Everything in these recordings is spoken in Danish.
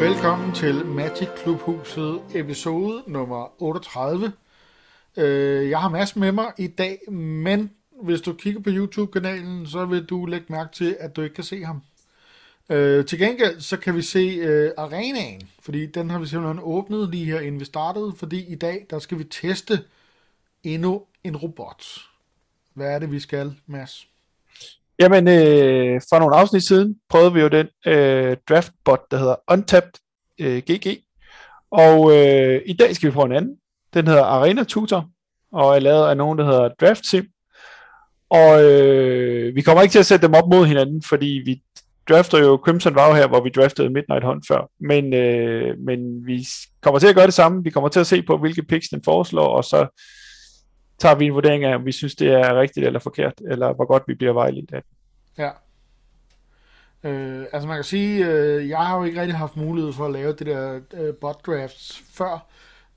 Velkommen til Magic Klubhuset episode nummer 38. Øh, jeg har masser med mig i dag, men hvis du kigger på YouTube-kanalen, så vil du lægge mærke til, at du ikke kan se ham. Øh, til gengæld så kan vi se øh, arenaen, fordi den har vi simpelthen åbnet lige her inden vi startede, fordi i dag der skal vi teste endnu en robot. Hvad er det, vi skal, Mads? Jamen, øh, for nogle afsnit siden prøvede vi jo den øh, draftbot, der hedder Untapped øh, GG. Og øh, i dag skal vi prøve en anden. Den hedder Arena Tutor, og er lavet af nogen, der hedder Draft Sim. Og øh, vi kommer ikke til at sætte dem op mod hinanden, fordi vi drafter jo Crimson Vow her, hvor vi draftede Midnight Hunt før. Men, øh, men vi kommer til at gøre det samme. Vi kommer til at se på, hvilke picks den foreslår, og så tager vi en vurdering af, om vi synes, det er rigtigt eller forkert, eller hvor godt vi bliver vejledt af Ja. Øh, altså man kan sige, øh, jeg har jo ikke rigtig haft mulighed for at lave det der øh, bot drafts før,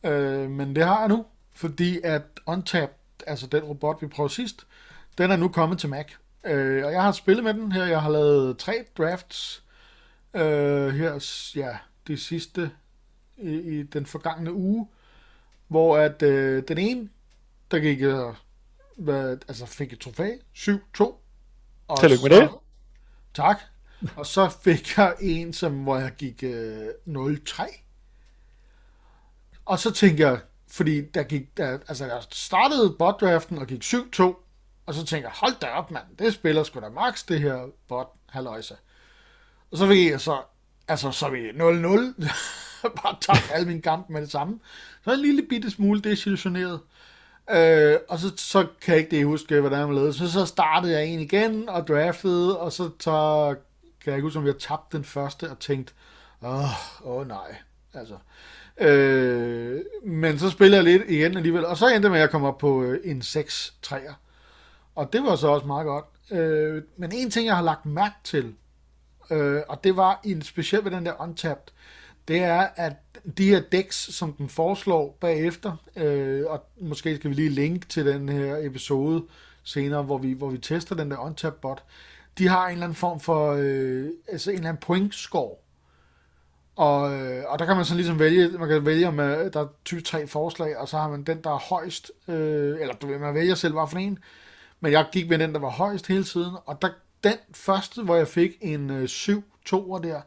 øh, men det har jeg nu, fordi at Untapped, altså den robot vi prøvede sidst, den er nu kommet til Mac. Øh, og jeg har spillet med den her, jeg har lavet tre drafts øh, her, ja, de sidste i, i den forgangne uge, hvor at øh, den ene, der gik, øh, hvad, altså fik et trofæ, 7-2. Og Tillykke med det. Tak. Og så fik jeg en, som, hvor jeg gik øh, 0-3. Og så tænkte jeg, fordi der gik, der, altså jeg startede botdraften og gik 7-2, og så tænkte jeg, hold da op mand, det spiller sgu da max det her bot, halløjsa. Og så fik jeg så, altså så vi 0-0, bare tabt alle mine kampe med det samme. Så en lille bitte smule desillusioneret. Øh, og så, så kan jeg ikke det huske, hvordan man lavede. Så, så startede jeg en igen og draftede, og så, så kan jeg ikke huske, om jeg tabte den første og tænkte, åh, oh, oh, nej. Altså, øh, men så spillede jeg lidt igen alligevel, og så endte med at jeg kom op på øh, en 6 3'er. Og det var så også meget godt. Øh, men en ting, jeg har lagt mærke til, øh, og det var en specielt ved den der Untapped, det er, at de her decks, som den foreslår bagefter, øh, og måske skal vi lige linke til den her episode senere, hvor vi, hvor vi tester den der Untap bot, de har en eller anden form for, øh, altså en eller anden point score. Og, øh, og der kan man så ligesom vælge, man kan vælge om, øh, der er typisk tre forslag, og så har man den, der er højst, øh, eller du ved, man vælger selv, hvad for en, men jeg gik med den, der var højst hele tiden, og der, den første, hvor jeg fik en øh, 7 2 der,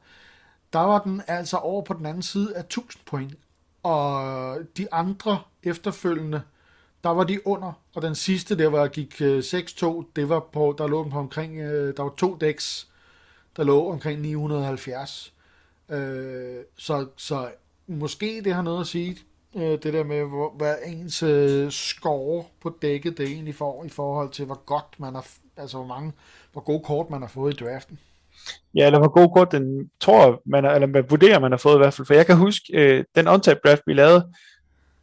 der var den altså over på den anden side af 1000 point. Og de andre efterfølgende, der var de under. Og den sidste, der var gik øh, 6-2, det var på, der lå på omkring, øh, der var to decks, der lå omkring 970. Øh, så, så måske det har noget at sige, øh, det der med, hvor, hvad ens score på dækket det egentlig får, i forhold til, hvor godt man har, altså hvor mange, hvor gode kort man har fået i draften. Ja, eller hvor god kort den tror man, eller man vurderer, man har fået i hvert fald. For jeg kan huske, øh, den on draft, vi lavede,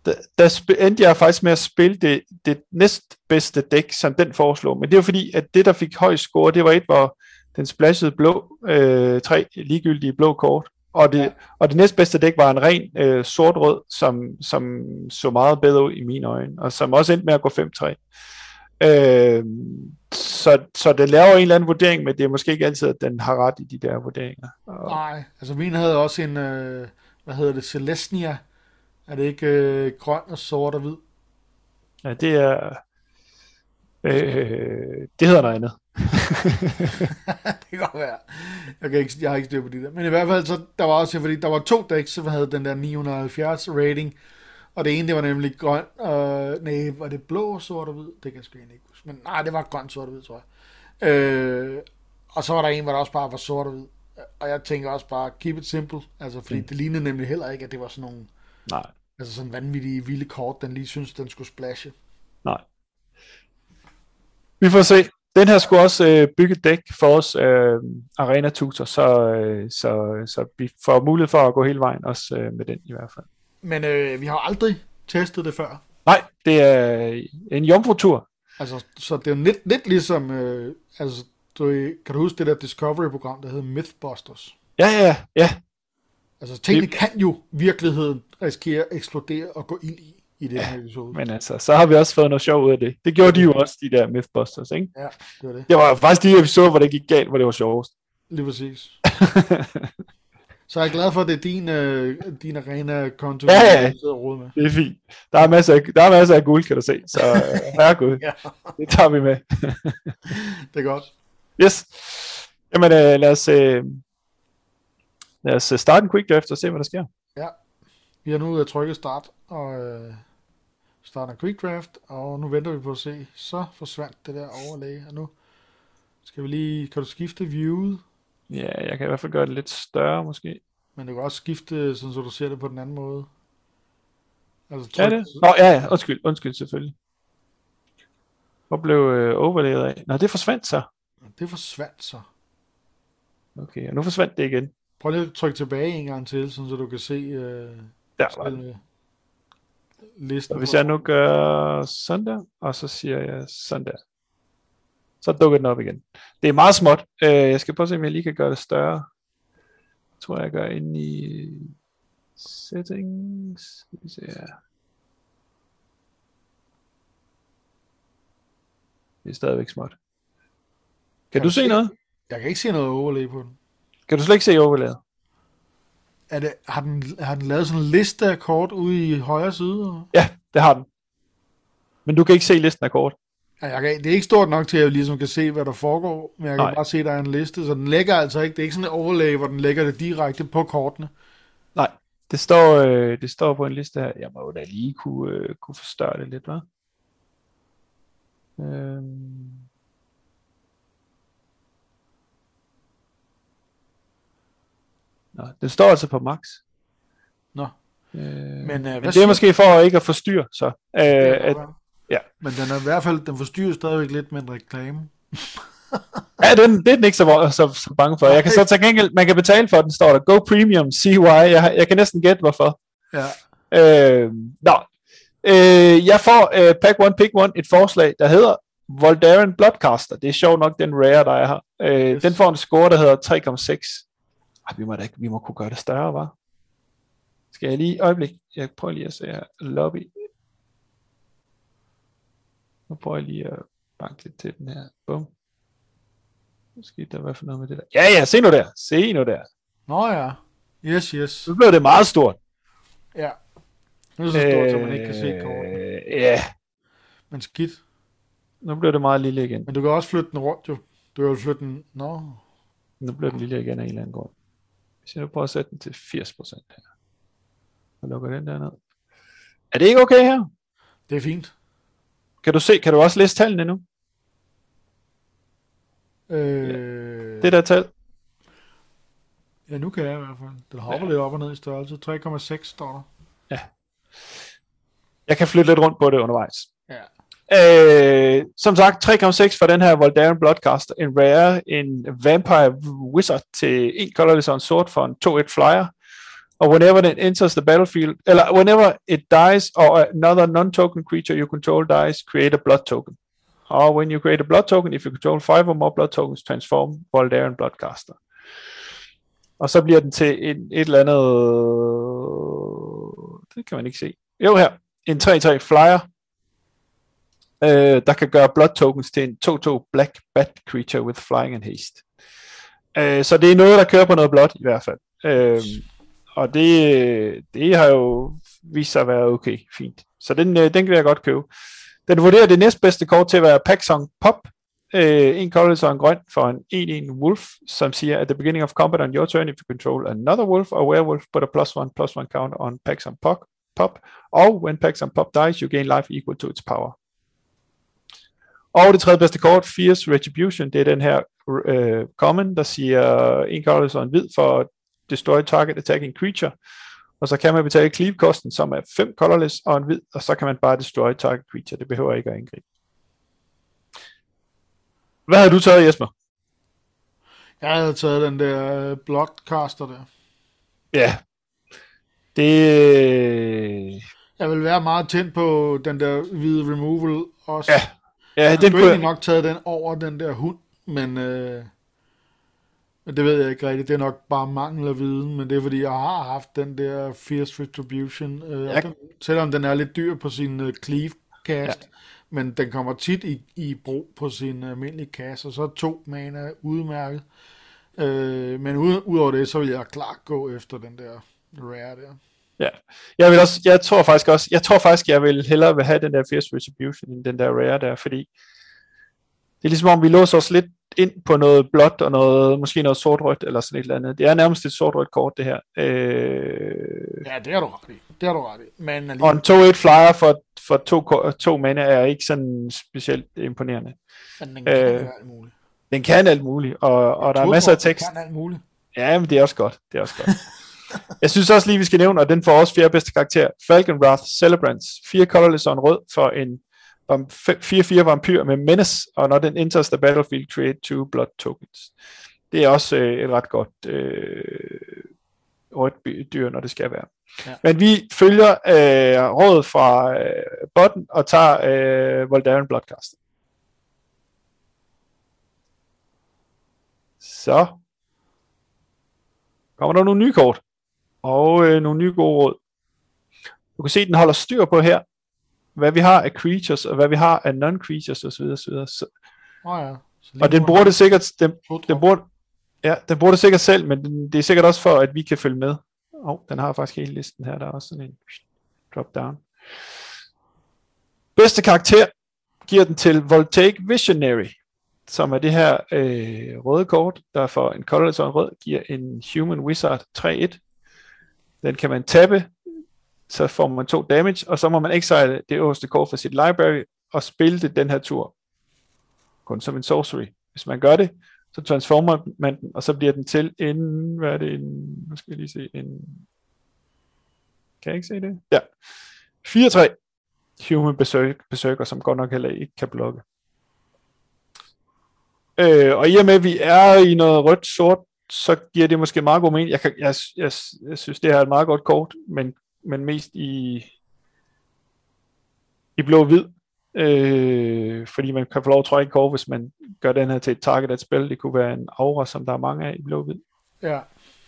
der, der endte jeg faktisk med at spille det, det næstbedste dæk, som den foreslog. Men det var fordi, at det, der fik høj score, det var et, hvor den splashede blå, øh, tre ligegyldige blå kort. Og det, ja. og det næstbedste dæk var en ren øh, sort-rød, som, som så meget bedre ud i mine øjne, og som også endte med at gå 5-3. Øh, så, så den laver en eller anden vurdering, men det er måske ikke altid, at den har ret i de der vurderinger. Og... Nej, altså min havde også en, øh, hvad hedder det, Celestia. Er det ikke øh, grøn og sort og hvid? Ja, det er... Øh, det hedder noget andet. det kan godt være. Jeg, kan ikke, jeg har ikke styr på det der. Men i hvert fald, så der var også, fordi der var to decks, som havde den der 970 rating. Og det ene, det var nemlig grøn, og nej, var det blå, sort og hvid? Det kan jeg sgu ikke huske. Men nej, det var grønt, sort og hvid, tror jeg. Øh, og så var der en, hvor der også bare var sort og hvid. Og jeg tænker også bare, keep it simple. Altså, fordi mm. det lignede nemlig heller ikke, at det var sådan nogle... Nej. Altså sådan vanvittige, vilde kort, den lige synes, den skulle splashe. Nej. Vi får se. Den her skulle også øh, bygge dæk for os, øh, Arena Tutor, så, øh, så, så vi får mulighed for at gå hele vejen, også øh, med den i hvert fald. Men øh, vi har aldrig testet det før. Nej, det er en jomfru-tur. Altså, så det er lidt, lidt ligesom, øh, altså, du, kan du huske det der Discovery-program, der hedder Mythbusters? Ja, ja, ja. Altså, tingene det... kan jo virkeligheden risikere at eksplodere og gå ind i, i den her episode. Men altså, så har vi også fået noget sjov ud af det. Det gjorde de jo også, de der Mythbusters, ikke? Ja, det var det. Det var faktisk de episoder, hvor det gik galt, hvor det var sjovest. Lige præcis. Så jeg er glad for, at det er din, øh, din arena-konto, Ja, ja. du sidder og roder med. det er fint. Der er masser af, der er masser af guld, kan du se. Så øh, herregud, Ja, det tager vi med. det er godt. Yes. Jamen, øh, lad os, øh, lad os øh, starte en quick draft og se, hvad der sker. Vi har nu ude at trykke start, og øh, starter quick draft, og nu venter vi på at se. Så forsvandt det der overlæg, og nu skal vi lige, kan du skifte viewet, Ja, jeg kan i hvert fald gøre det lidt større, måske. men du kan også skifte, sådan, så du ser det på den anden måde. Altså, Ja, det? Nå, ja, ja, undskyld, undskyld selvfølgelig. Hvor blev øh, overlaget af? Nå, det forsvandt så. Det forsvandt så. Okay, og nu forsvandt det igen. Prøv lige at trykke tilbage en gang til, sådan, så du kan se øh, Der var det. listen. Og hvis jeg nu gør sådan der, og så siger jeg sådan der, så dukker den op igen. Det er meget småt. Øh, jeg skal prøve at se, om jeg lige kan gøre det større. Jeg tror, jeg gør ind i settings. Her. Det er stadigvæk småt. Kan, Kan du se se? noget? Jeg kan ikke se noget overlæg på den. Kan du slet ikke se overlaget? Er det, har, den, har den lavet sådan en liste af kort ude i højre side? Ja, det har den. Men du kan ikke se listen af kort. Jeg kan, det er ikke stort nok til, at jeg ligesom kan se, hvad der foregår, men jeg kan Nej. bare se, at der er en liste, så den lægger altså ikke, det er ikke sådan en overlæg, hvor den lægger det direkte på kortene. Nej, det står, øh, det står på en liste her. Jeg må jo da lige kunne, øh, kunne forstørre det lidt, hva'? Øhm. Nå, den står altså på max. Nå, Øh, men, øh, men det er måske for ikke at forstyrre, så. Øh, at. Ja. Men den er i hvert fald, den forstyrrer stadigvæk lidt med en reklame. ja, den, det er den ikke så, så, så bange for. Jeg kan så til gengæld, man kan betale for den, står der. Go Premium, why. Jeg, jeg kan næsten gætte, hvorfor. Ja, Øh, nå, øh, jeg får øh, Pack One Pick One et forslag, der hedder Voldaren Bloodcaster. Det er sjovt nok den rare, der er her. Øh, Yes. Den får en score, der hedder 3,6. Ej, vi må da ikke, vi må kunne gøre det større, var. Skal jeg lige, øjeblik, jeg prøver lige at se her, lobby. Nu prøver jeg lige at banke lidt til den her. Bum. Måske der hvad for noget med det der. Ja, ja, se nu der. Se nu der. nå ja. Yes, yes. Nu blev det meget stort. Ja. Nu er det så stort, så man ikke kan se. Øh, Ja, Men skidt. nu bliver det meget lille igen. Men du kan også flytte den rundt, jo. Du kan flytte den... Nå. Nu bliver den lille igen af en eller anden grund. Hvis jeg nu prøver at sætte den til 80% her. Og lukker den der ned. Er det ikke okay her? Det er fint. Kan du se, kan du også læse tallene nu? Øh, Det der tal. Ja, nu kan jeg i hvert fald. Den hopper ja. lidt op og ned i størrelse. 3,6 står der. Jeg kan flytte lidt rundt på det undervejs. Ja. Øh, som sagt, 3,6 for den her Voldaren Bloodcaster. En rare, en Vampire Wizard til en colorless og en sort for en 2-1 flyer. Og whenever it enters the battlefield, eller whenever it dies or another non-token creature you control dies, create a blood token. Or when you create a blood token, if you control five or more blood tokens, transform Voldaren Bloodcaster. Og så bliver den til en, et eller andet... Det kan man ikke se. Jo her, en 3-3 flyer, øh, der kan gøre blood tokens til en 2-2 black bat creature with flying and haste. Øh, så det er noget, der kører på noget blot i hvert fald. Øh, og det, det har jo vist sig at være okay, fint. Så den, øh, den kan jeg godt købe. Den vurderer det næstbedste kort til at være Paxson Pop. Øh, en colorless og en grøn for en 1-1 wolf, som siger, at the beginning of combat on your turn, if you control another wolf or werewolf, put a plus one, plus one counter on Paxson Pop. Pop. Og when Paxson Pop dies, you gain life equal to its power. Og det tredje bedste kort, Fierce Retribution, det er den her øh, common, der siger en colorless og en hvid for destroy target attacking creature. Og så kan man betale cleave-kosten, som er 5 colorless og en hvid, og så kan man bare destroy target creature. Det behøver ikke at angribe. Hvad havde du taget, Jesper? Jeg havde taget den der øh, blockcaster der. Ja. Det... Jeg vil være meget tændt på den der hvide removal også. Ja, ja jeg den kunne egentlig nok taget den over den der hund, men øh, Men det ved jeg ikke rigtigt. Det er nok bare mangel af viden, men det er fordi, jeg har haft den der Fierce Retribution. Øh, Jeg- den, selvom den er lidt dyr på sin øh, cleave cast, ja. men den kommer tit i, i brug på sin almindelige cast, og så er to mana udmærket. Øh, men ud, udover det, så vil jeg klart gå efter den der rare der. Ja. Jeg, vil også, jeg tror faktisk også, jeg tror faktisk, jeg vil hellere vil have den der Fierce Retribution, end den der Rare der, fordi det er ligesom om, vi låser os lidt ind på noget blåt og noget, måske noget sort-rødt eller sådan et eller andet. Det er nærmest et sort-rødt kort, det her. Øh, Ja, det har du ret i. Det har du ret i. Men og en alligevel, 2-1 flyer for, for to, to mana er ikke sådan specielt imponerende. men den kan øh, alt muligt. Den kan alt muligt, og, og der er masser af den tekst. Kan alt muligt. Ja, men det er også godt. Det er også godt. Jeg synes også lige, vi skal nævne, og den får også fjerde bedste karakter. Falcon Wrath Celebrants. Fire colorless og en rød for en fe- 4-4 vampyr med menace, og når den enters the battlefield, create two blood tokens. Det er også øh, et ret godt øh, rødt dyr, når det skal være. Ja. Men vi følger øh, rådet fra øh, botten og tager øh, Voldaren Bloodcaster. Så kommer der nogle nye kort, og øh, nogle nye gode råd. Du kan se, at den holder styr på her, hvad vi har af creatures, og hvad vi har af non-creatures osv. osv. Så, oh, ja. Så og den bruger det sikkert, den, den, bruger, ja, den bruger det sikkert selv, men den, det er sikkert også for, at vi kan følge med. Oh, den har faktisk hele listen her, der er også sådan en drop down. Bedste karakter giver den til Voltaic Visionary, som er det her øh, røde kort, der for en colorless og en rød giver en Human Wizard 3-1. Den kan man tappe, så får man to damage, og så må man exile det øverste kort fra sit library og spille det den her tur. Kun som en sorcery. Hvis man gør det, så transformer man den, og så bliver den til en, hvad er det, en, nu skal jeg lige se, en, kan jeg ikke se det? Ja. 4-3 Human Berserk, Berserker, som godt nok heller ikke kan blokke. Øh, og i og med, at vi er i noget rødt-sort, så giver det måske meget god mening. Jeg, kan, jeg, jeg, jeg synes, det her er et meget godt kort, men, men mest i, i blå-hvid. Øh, fordi man kan få lov at trykke kort, hvis man gør den her til et targeted spil. Det kunne være en aura, som der er mange af i blå-hvid. Ja.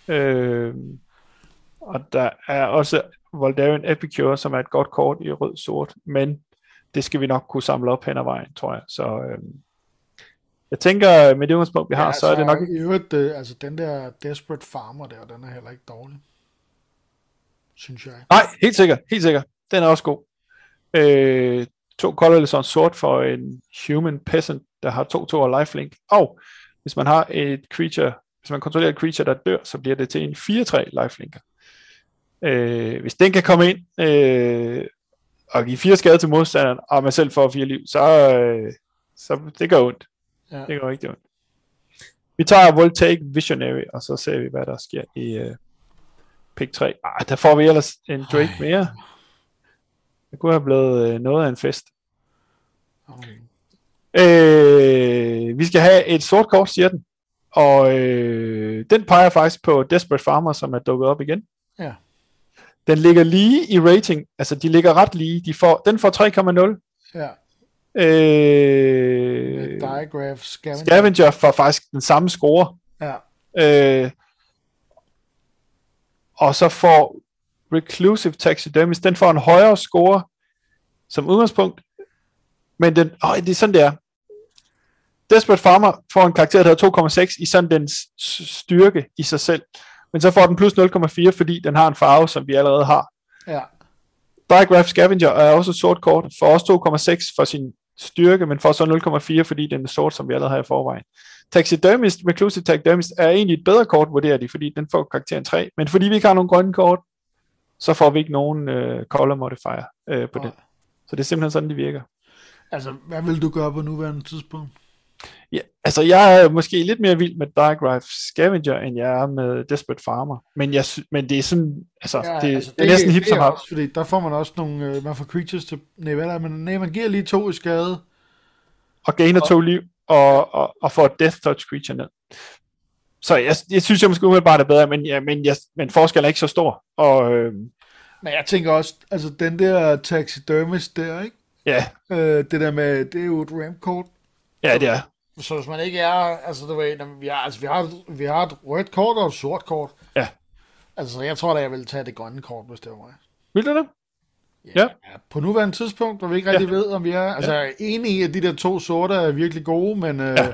Øh, og der er også Voldarian Epicure, som er et godt kort i rød-sort, men det skal vi nok kunne samle op hen ad vejen, tror jeg. Så øh, jeg tænker, med det udgangspunkt, vi har, ja, så er det nok I øvrigt, øh, altså den der Desperate Farmer der, den er heller ikke dårlig. Synes jeg. Nej, helt sikkert, helt sikkert. Den er også god. Øh, to colorless og en sort for en human peasant, der har to to og lifelink. Og hvis man har et creature, hvis man kontrollerer et creature, der dør, så bliver det til en 4-3 lifelinker. Øh, hvis den kan komme ind øh, og give fire skade til modstanderen, og man selv får fire liv, så, øh, så det gør ondt. Ja. Det gør rigtig ondt. Vi tager Voltaic Visionary, og så ser vi, hvad der sker i øh, pick 3. Ah, der får vi ellers en Drake Ej. mere. Det kunne have blevet øh, noget af en fest. Okay. Øh, vi skal have et sort kort, siger den. Og øh, den peger faktisk på Desperate Farmer, som er dukket op igen. Ja. Den ligger lige i rating. Altså, de ligger ret lige. De får, den får 3,0. Ja. Øh, Diagraph Scavenger. Scavenger får faktisk den samme score. Ja. Øh, og så får Reclusive Taxidermist, den får en højere score som udgangspunkt, men den, åh, det er sådan, det er. Desperate Farmer får en karakter, der hedder 2,6 i sådan dens styrke i sig selv, men så får den plus 0,4, fordi den har en farve, som vi allerede har. Ja. Diagraph Scavenger er også et sort kort, får også 2,6 for sin styrke, men får så 0,4, fordi den er sort, som vi allerede har i forvejen. Taxidermist, Reclusive Taxidermist er egentlig et bedre kort, vurderer de, fordi den får karakteren 3, men fordi vi ikke har nogen grønne kort, så får vi ikke nogen øh, color modifier øh, på Nej. den. Så det er simpelthen sådan, det virker. Altså, hvad vil du gøre på nuværende tidspunkt? Ja, altså jeg er måske lidt mere vild med Diagraph Scavenger, end jeg er med Desperate Farmer. Men, jeg, sy- men det er sådan, altså, ja, det, altså, det, er næsten hip som også, fordi der får man også nogle, øh, man får creatures til, nej, hvad er det, man, nej, man giver lige to i skade. og gainer to liv, og, og, og får et death touch creature ned. Så jeg, jeg synes, jeg måske umiddelbart er bedre, men, ja, men, jeg, men forskellen er ikke så stor. Og øh, Men jeg tænker også, altså den der taxidermist der, ikke? ja, Øh, det der med, det er jo et ramp-kort. ja, det er. Så hvis man ikke er, altså du ved, vi har, altså, vi har, vi har et rødt kort og et sort kort. Ja. Altså, jeg tror da, jeg vil tage det grønne kort, hvis det var mig. Vil du det? Ja. Ja. På nuværende tidspunkt, hvor vi ikke rigtig ja. ved, om vi er... Altså, jeg er enig i, at de der to sorte er virkelig gode, men, øh, Ja.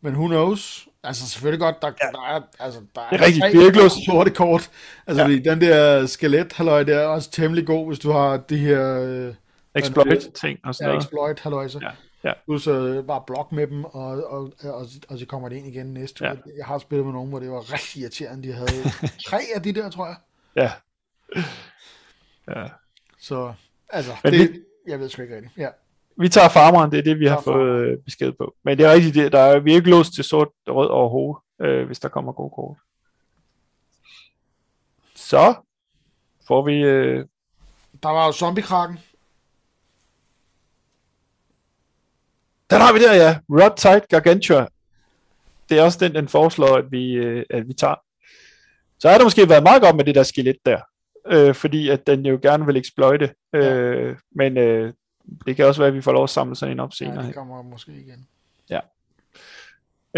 men who knows? Altså, selvfølgelig godt, der, ja. der er, altså, der er, Det er rigtigt, tre vi ikke låst. sorte kort. Altså, Ja. ja. den der skelet halløj der er også temmelig god, hvis du har de her... Øh, Exploit-ting og sådan ja, noget. exploit halløj, så. Ja, ja. Du så bare blok med dem, og, og, og, og så kommer det ind igen næste Ja. uge. Jeg har spillet med nogen, hvor det var rigtig irriterende. De havde tre af de der, tror jeg. Ja. ja. Så, altså, Men det, jeg ved sgu ikke rigtigt. Ja. Vi tager farmeren, det er det, vi har fået øh, besked på. Men det er rigtigt, det, der er, vi er ikke låst til sort og rød overhovedet, øh, hvis der kommer gode kort. Så får vi... Øh, Der var jo zombie-kraken. den har vi der, ja. Rod Tide Gargantua. Det er også den, den foreslår, at vi, øh, at vi tager. Så har det måske været meget godt med det der skelet der. Øh, fordi at den jo gerne vil exploite. Øh, Men øh, det kan også være, at vi får lov at samle sådan en op senere. Ja, Ja, det kommer måske igen.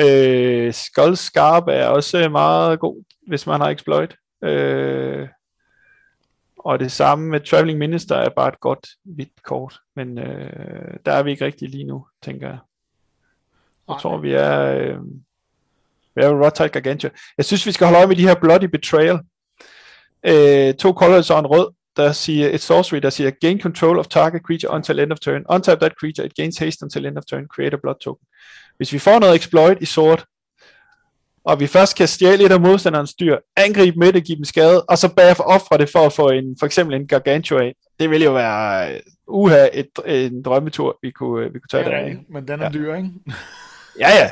Øh, Skull Scarp er også meget god, hvis man har exploit. Øh, og det samme med Traveling Minister er bare et godt hvidt kort. Men øh, der er vi ikke rigtig lige nu, tænker jeg. Jeg tror, vi er... Øh, vi er ved Rotite Gargantua. Jeg synes, vi skal holde øje med de her Bloody Betrayal. Øh, to colors og en rød, der siger et sorcery, der siger gain control of target creature until end of turn. Untap that creature, it gains haste until end of turn. Create a blood token. Hvis vi får noget exploit i sort, og vi først kan stjæle et af modstanderens dyr, angribe med det, give dem skade, og så bagefter ofre det for at få en, for eksempel en Gargantua af. Det ville jo være uh, uha, et, en drømmetur, vi kunne, vi kunne tage er der. men den er Ja. dyr, ikke? Ja, ja.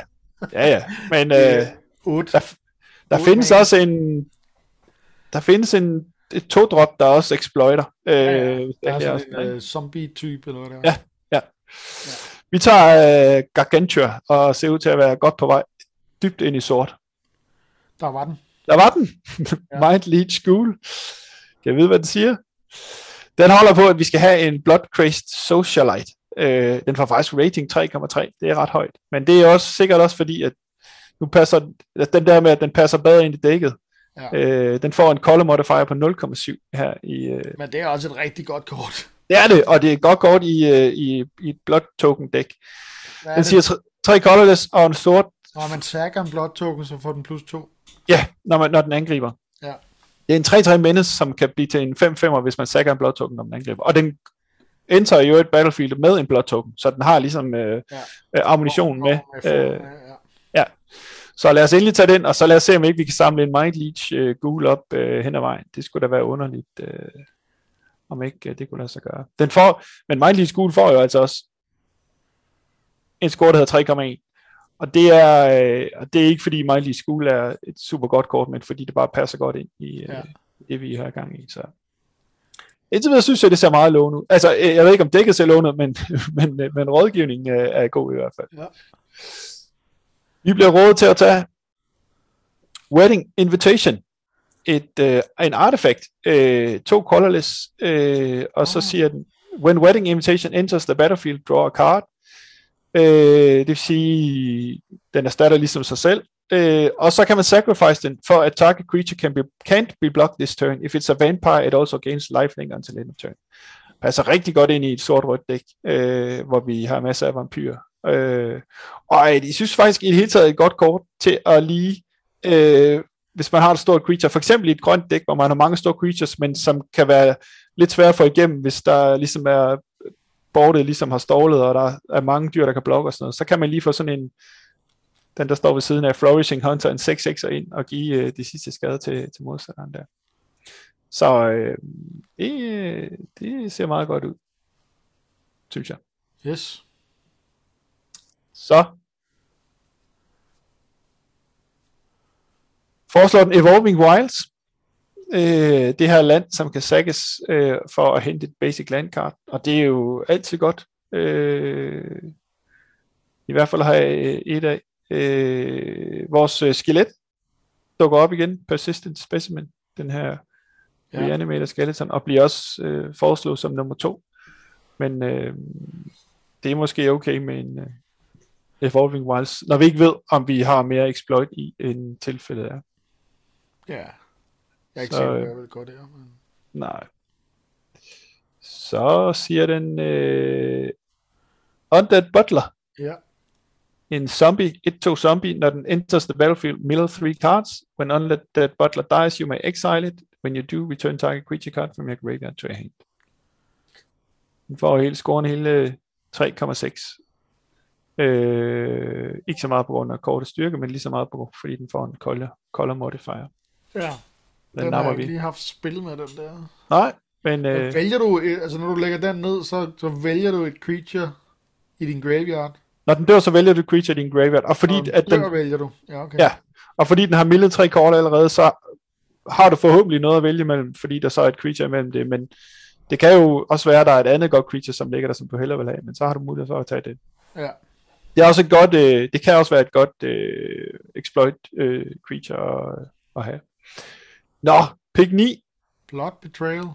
Ja, ja. Men øh, 8. der, der Otte findes mana. også en... Der findes en et to-drop, der også exploiter. Øh, Ja, ja. Der er også, sådan en uh, zombie-type, eller hvad det er. Ja. Vi tager øh, Gargantua og ser ud til at være godt på vej dybt ind i sort. Der var den. Der var den. Ja. Mind Lead School. Kan jeg vide, hvad den siger? Den holder på, at vi skal have en Blood Crazed Socialite. Øh, den får faktisk rating 3,3. Det er ret højt. Men det er også sikkert også fordi, at nu passer at den der med, at den passer bedre ind i dækket. Ja. Øh, den får en color modifier på 0,7 her i... Øh, Men det er også et rigtig godt kort. det er det, og det er godt kort i, øh, i, i et Blood Token dæk. Den det? siger tre, tre colorless og en sort, Når man sacker en blot token, så får den plus 2. ja, når, man, når den angriber. Ja. Det er en 3-3 menace, som kan blive til en 5-5'er, hvis man sacker en Blood Token, når man angriber. Og den enter jo et battlefield med en Blood Token, så den har ligesom øh, Ja. øh, ammunition med. Øh, Øh, ja. Så lad os endelig tage den, og så lad os se, om ikke vi kan samle en Mind Leech øh, gul op øh, hen ad vejen. Det skulle da være underligt, øh, om ikke øh, det kunne lade sig gøre. Den får, men Mind Leech gul får jo altså også en score, der hedder 3,1. Og det er, øh, og det er ikke fordi Mind Leech gul er et super godt kort, men fordi det bare passer godt ind i øh, Ja. det, vi har gang i. Så. Indtil videre synes jeg, det ser meget lovende ud. Altså, øh, jeg ved ikke, om dækket ser lovende men, men, øh, men rådgivningen øh, er god i hvert fald. Ja. Vi bliver rådet til at tage Wedding Invitation. Et, øh, en artefakt. Øh, to colorless. Øh, og så Ah. siger den, When Wedding Invitation enters the battlefield, draw a card. Øh, det vil sige, den erstatter ligesom sig selv. Øh, og så kan man sacrifice den, for at target creature can be, can't be blocked this turn. If it's a vampire, it also gains lifelink until end of turn. Passer rigtig godt ind i et sort-rødt dæk, øh, hvor vi har masser af vampyrer. Øh, og jeg synes faktisk i det hele taget et godt kort til at lige, øh, hvis man har et stort creature, for eksempel i et grønt dæk, hvor man har mange store creatures, men som kan være lidt svære at få igennem, hvis der ligesom er bordet ligesom har stålet, og der er mange dyr, der kan blokke og sådan noget, så kan man lige få sådan en, den der står ved siden af Flourishing Hunter, en 6-6'er ind og give øh, de sidste skade til, til modstanderen der. Så øh, det, øh, det ser meget godt ud, synes jeg. Yes. Så foreslår den Evolving Wilds. Øh, det her land, som kan sækkes øh, for at hente et basic landcard. Og det er jo altid godt. Øh, I hvert fald har jeg et af. Øh, vores øh, skelet dukker op igen. Persistent Specimen. Den her Ja. ja. reanimator skeleton. Og bliver også øh, foreslået som nummer to. Men øh, det er måske okay med en, øh, Evolving Wilds, når vi ikke ved, om vi har mere exploit i, end tilfældet er. Ja. Jeg er ikke Så, sikker øh, jeg vil gå der. Men... Nej. Så siger den uh, Undead Butler. Ja. In zombie, it to zombie, når den enters the battlefield, mill three cards. When undead butler dies, you may exile it. When you do, return target creature card from your graveyard to your hand. Den får hele scoren hele 3,6. Øh, ikke så meget på grund af kortets styrke, men lige så meget på fordi den får en color, color modifier. Ja. Den, Den har jeg vi. lige haft spillet med den der. Nej, men Øh. Vælger du, et- altså når du lægger den ned, så, så vælger du et creature i din graveyard. når den dør, så vælger du creature i din graveyard. Og fordi, og at den, vælger du. Ja, okay. Ja. og fordi den har millet tre kort allerede, så har du forhåbentlig noget at vælge mellem, fordi der så er et creature imellem det, men det kan jo også være, at der er et andet godt creature, som ligger der, som du hellere vil have, men så har du mulighed for at tage det. ja. Det er også et godt, øh, det kan også være et godt øh, exploit øh, creature at, at have. Nå, pick 9, Blood Betrayal.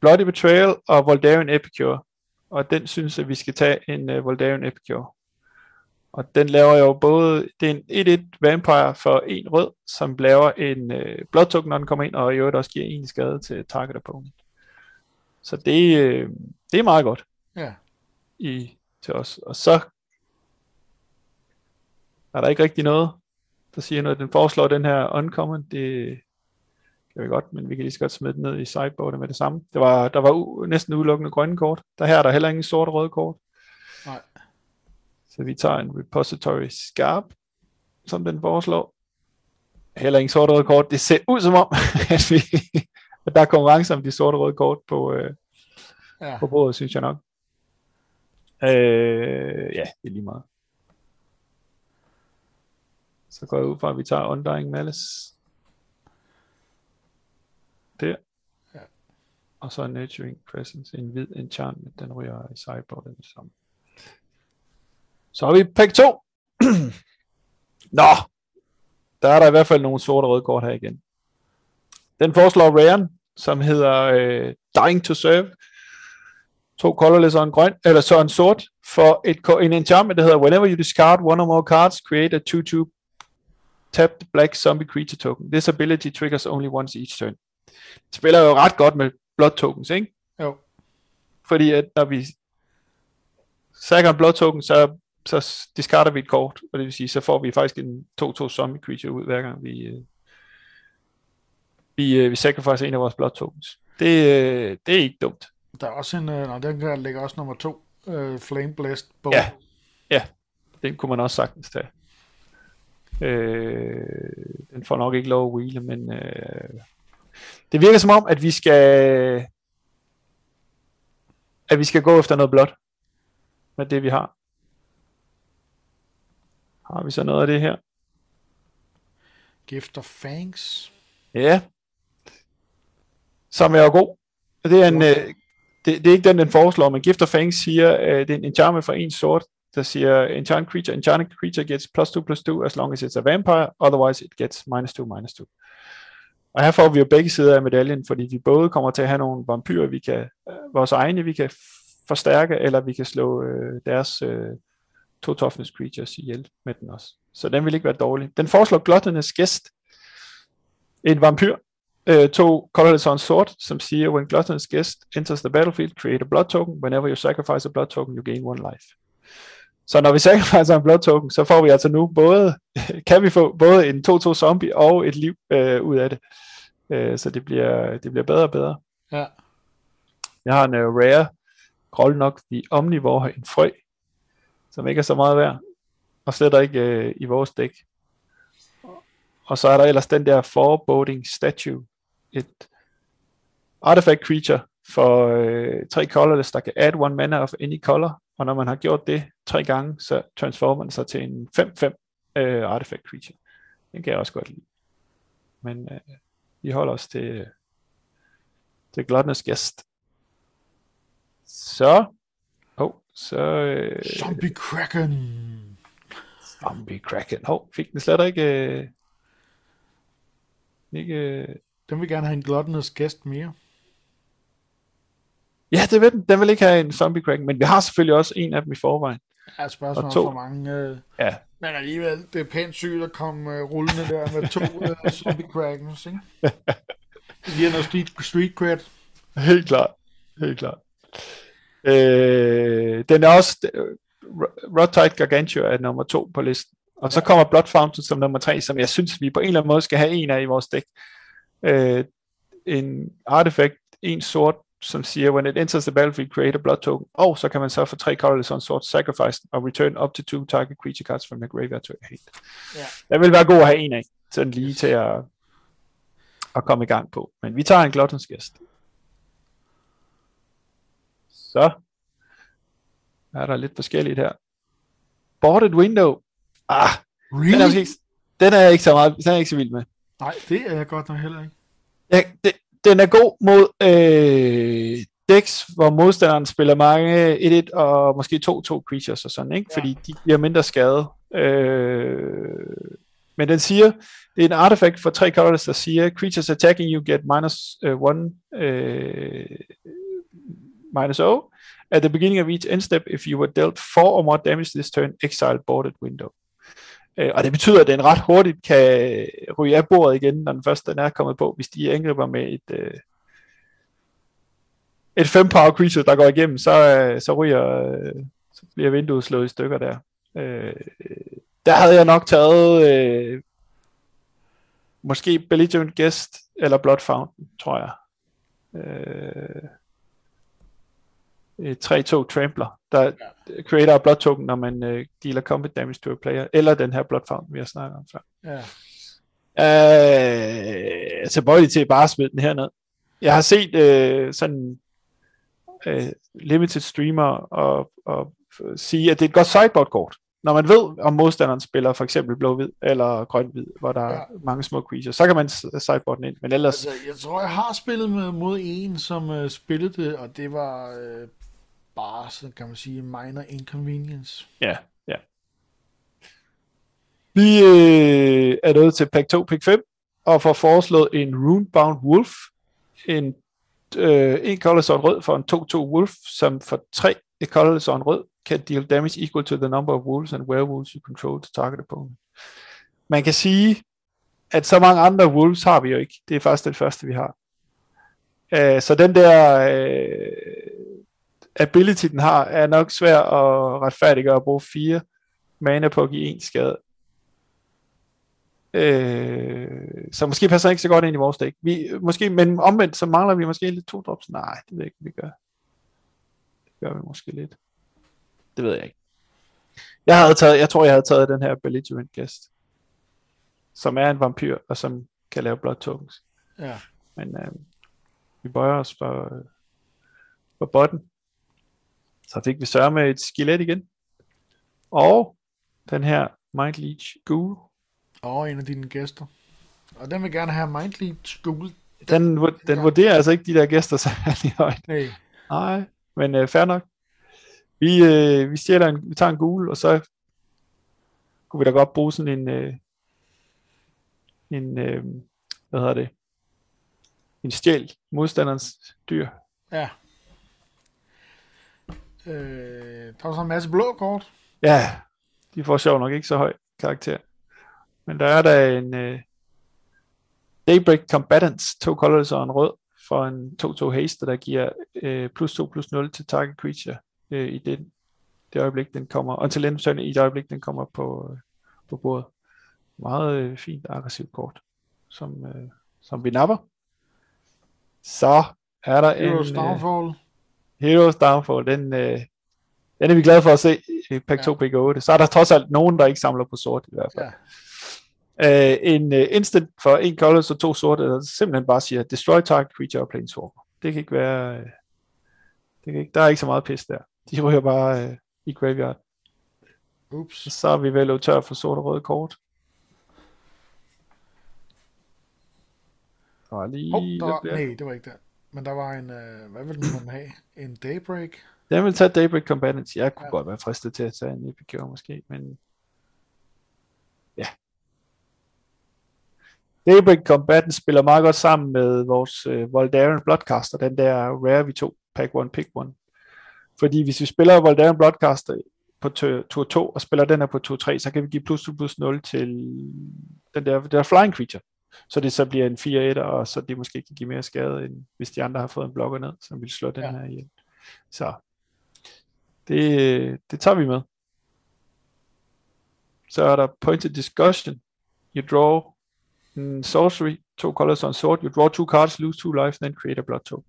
Bloody Betrayal og Voldarian Epicure. Og den synes jeg, vi skal tage en uh, Voldarian Epicure. Og den laver jo både, det er en 1-1 vampire for en rød, som laver en uh, blood token, når den kommer ind, og i øvrigt også giver en skade til target opponent. Så det, uh, det er meget godt Ja. I, til os. Og så er der ikke rigtig noget, der siger noget. Den foreslår den her uncommon, det kan vi godt, men vi kan lige så godt smide den ned i sideboardet med det samme. Det var, der var u- næsten udelukkende grønne kort. Der her er der heller ingen sorte og røde kort. Nej. Så vi tager en repository scarp, som den foreslår. Heller ingen sorte og røde kort. Det ser ud som om, at, vi, at der er konkurrence om de sorte og røde kort på, øh, Ja. på bordet, synes jeg nok. Øh, ja, det er lige meget. Så går jeg ud fra, at vi tager Undying Malice. Der. Ja. Og så Nurturing Presence, en hvid enchantment, den ryger i sideboardet det samme. Så har vi pack 2. Nå, der er der i hvert fald nogle sorte og røde kort her igen. Den foreslår Raren, som hedder øh, Dying to Serve. To colorless og en grøn, eller så en sort, for et, en enchantment, der hedder Whenever you discard one or more cards, create a 2-2 tapped black zombie creature token. This ability triggers only once each turn. Det spiller jo ret godt med blood tokens, ikke? Jo. Fordi at når vi sækker en blood token, så, så discarder vi et kort, og det vil sige, så får vi faktisk en 2-2 zombie creature ud, hver gang vi, øh, vi, øh, vi sacrificer en af vores blood tokens. Det, øh, det er ikke dumt. Der er også en, øh, nej, den kan lægge også nummer to, øh, Flame Blast Bow. Ja. Ja, den kunne man også sagtens tage. Øh, den får nok ikke lov at wheele, men øh, det virker som om, at vi skal at vi skal gå efter noget blåt med det vi har. Har vi så noget af det her? Gift of Fangs. Ja. Som er jo god. Det er, en, øh, det, det er ikke den, den foreslår, men Gift of Fangs siger, øh, det er en enchantment for en sort, der siger, enchanted creature, enchanted creature gets plus 2 plus 2 as long as it's a vampire, otherwise it gets minus 2 minus 2. Og her får vi jo begge sider af medaljen, fordi vi både kommer til at have nogle vampyrer, vi kan, øh, vores egne, vi kan forstærke, eller vi kan slå øh, deres øh, to toughness creatures ihjel med den også. Så den vil ikke være dårlig. Den foreslår Gluttonous Guest, en vampyr, øh, to colorless on sort, som siger, when Gluttonous Guest enters the battlefield, create a blood token. Whenever you sacrifice a blood token, you gain one life. Så når vi sacrificer en blood token, så får vi altså nu både, kan vi få både en 2-2 zombie og et liv øh, ud af det. Øh, så det bliver, det bliver bedre og bedre. Ja. Jeg har en uh, rare, Groll nok The Omnivore, en frø, som ikke er så meget værd, og slet ikke øh, i vores dæk. Og så er der ellers den der Foreboding Statue, et artifact creature for øh, tre colorless, der kan add one mana of any color, og når man har gjort det tre gange, så transformer den sig til en 5-5 øh, artifact creature. Den kan jeg også godt lide. Men øh, vi holder os til, øh, til Gluttonous Guest. Så, oh, så øh, Zombie Kraken. Zombie Kraken. Hov, fik den slet ikke... Øh, ikke øh, Den vil gerne have en gluttonous gæst mere. Ja, det vil den. Den vil ikke have en zombie kraken, men vi har selvfølgelig også en af dem i forvejen. Ja, spørgsmål Og to. for mange... Øh, Ja. men alligevel, det er pænt sygt at komme øh, rullende der med to øh, zombie krakens, ikke? Det giver noget street, street cred. Helt klart. Helt klart. Øh, den er også... Rotite Gargantua er nummer to på listen. Og så kommer Blood Fountain som nummer tre, som jeg synes, vi på en eller anden måde skal have en af i vores dæk. Øh, en artifact, en sort, som siger, when it enters the battlefield, create a blood token. Og så kan man så for tre colorless on sort sacrifice og return up to two target creature cards from the graveyard to your hand. Ja. Det vil være god at have en af, sådan lige til at, at komme i gang på. Men vi tager en Gluttons gæst. Så er der lidt forskelligt her. Boarded window. Ah, den er, Really? ikke, den er jeg ikke så meget, den er jeg ikke så vild med. Nej, det er jeg godt nok heller ikke. Ja, det, den er god mod øh, decks, hvor modstanderen spiller mange 1-1 og måske 2-2 creatures og sådan, ikke? Ja. Fordi de giver mindre skade. Øh, men den siger, det er en artifact for tre colors, der siger, creatures attacking you get minus 1 uh, øh, minus 0 at the beginning of each end step, if you were dealt 4 or more damage this turn, exile boarded window. Øh, og det betyder, at den ret hurtigt kan ryge af bordet igen, når den første den er kommet på, hvis de angriber med et, øh, et 5 power creature, der går igennem, så, øh, så ryger øh, så bliver vinduet slået i stykker der. Øh, der havde jeg nok taget øh, måske Belligerent Guest eller Blood Fountain, tror jeg. Øh, et 3-2 Trampler, der creator blood token, når man øh, dealer combat damage to a player, eller den her Blood Fountain, vi har snakket om før. Ja. Øh, er tilbøjelig til bare at smide den herned. Jeg har set øh, sådan øh, limited streamer og, og sige, at det er et godt sideboard-kort. Når man ved, om modstanderen spiller for eksempel blå-hvid eller grøn-hvid, hvor der ja. er mange små creatures, så kan man s- sideboard den ind. Men ellers, Altså, jeg tror, jeg har spillet med, mod en, som øh, spillede det, og det var øh, bare, sådan kan man sige, minor inconvenience. ja, ja. Vi øh, er nået til pack 2, pack 5, og får foreslået en Runebound Wolf, en øh, en colorless og en rød for en 2-2 wolf, som for tre et colorless og en rød kan deal damage equal to the number of wolves and werewolves you control to target opponent. Man kan sige, at så mange andre wolves har vi jo ikke. Det er faktisk den første, vi har. Uh, så den der uh, ability, den har, er nok svær at retfærdiggøre at bruge fire mana på at give en skade. Øh, så måske passer ikke så godt ind i vores dæk. Vi, måske, men omvendt, så mangler vi måske lidt to drops. Nej, det ved jeg ikke, vi gør. Det gør vi måske lidt. Det ved jeg ikke. Jeg, havde taget, jeg tror, jeg havde taget den her Belligerent Guest, som er en vampyr, og som kan lave blood tokens. Ja. Men øh, vi bøjer os for, øh, for botten. Så fik vi sørge med et skelet igen. Og den her Mind Leech Ghoul, Og en af dine gæster. Og den vil gerne have Mindly School. Den, den Ja. vurderer altså ikke de der gæster særlig højt. Nej. Nej, men øh, fair nok. Vi, øh, vi, stjæler en, vi tager en gul, og så kunne vi da godt bruge sådan en, øh, en øh, hvad hedder det, en stjæl modstanderens dyr. Ja. Øh, der var så en masse blå kort. Ja, de får sjov nok ikke så høj karakter. Men der er der en øh, Daybreak Combatants, to colors og en rød, for en 2-2 haste, der giver øh, plus 2 plus 0 til target creature øh, i den, det øjeblik, den kommer, og til turn i det øjeblik, den kommer på, øh, på bordet. Meget øh, fint aggressivt kort, som, øh, som vi napper. Så er der Heroes en... Downfall. Øh, Heroes Downfall, den, øh, den er vi glade for at se i pack 2, Ja. pack 8. Så er der trods alt nogen, der ikke samler på sort i hvert fald. Ja. Øh, en uh, instant for en colors og to sorte, der simpelthen bare siger, destroy target creature og planeswalker. Det kan ikke være, øh, det kan ikke, der er ikke så meget pis der. De ryger bare øh, i graveyard. Ups. Så er vi vel tør for sort og røde kort. Og lige Oh, der nej, det var ikke der. Men der var en, øh, hvad ville man have? En Daybreak? Jeg vil tage Daybreak Combatants. Jeg kunne Ja. godt være fristet til at tage en Epicure måske, men ja. Daybreak Combatants spiller meget godt sammen med vores øh, Voldaren Bloodcaster, den der rare vi tog, pack one, pick one. Fordi hvis vi spiller Voldaren Broadcaster på tur 2 og spiller den her på tur 3, så kan vi give plus 2 plus 0 til den der, der flying creature. Så det så bliver en 4-1, og så det måske kan give mere skade, end hvis de andre har fået en blokker ned, som vil slå den ja. her ihjel. Så det, det tager vi med. Så er der pointed discussion. You draw en sorcery, to colors on sword, you draw two cards, lose two life, then create a blood token.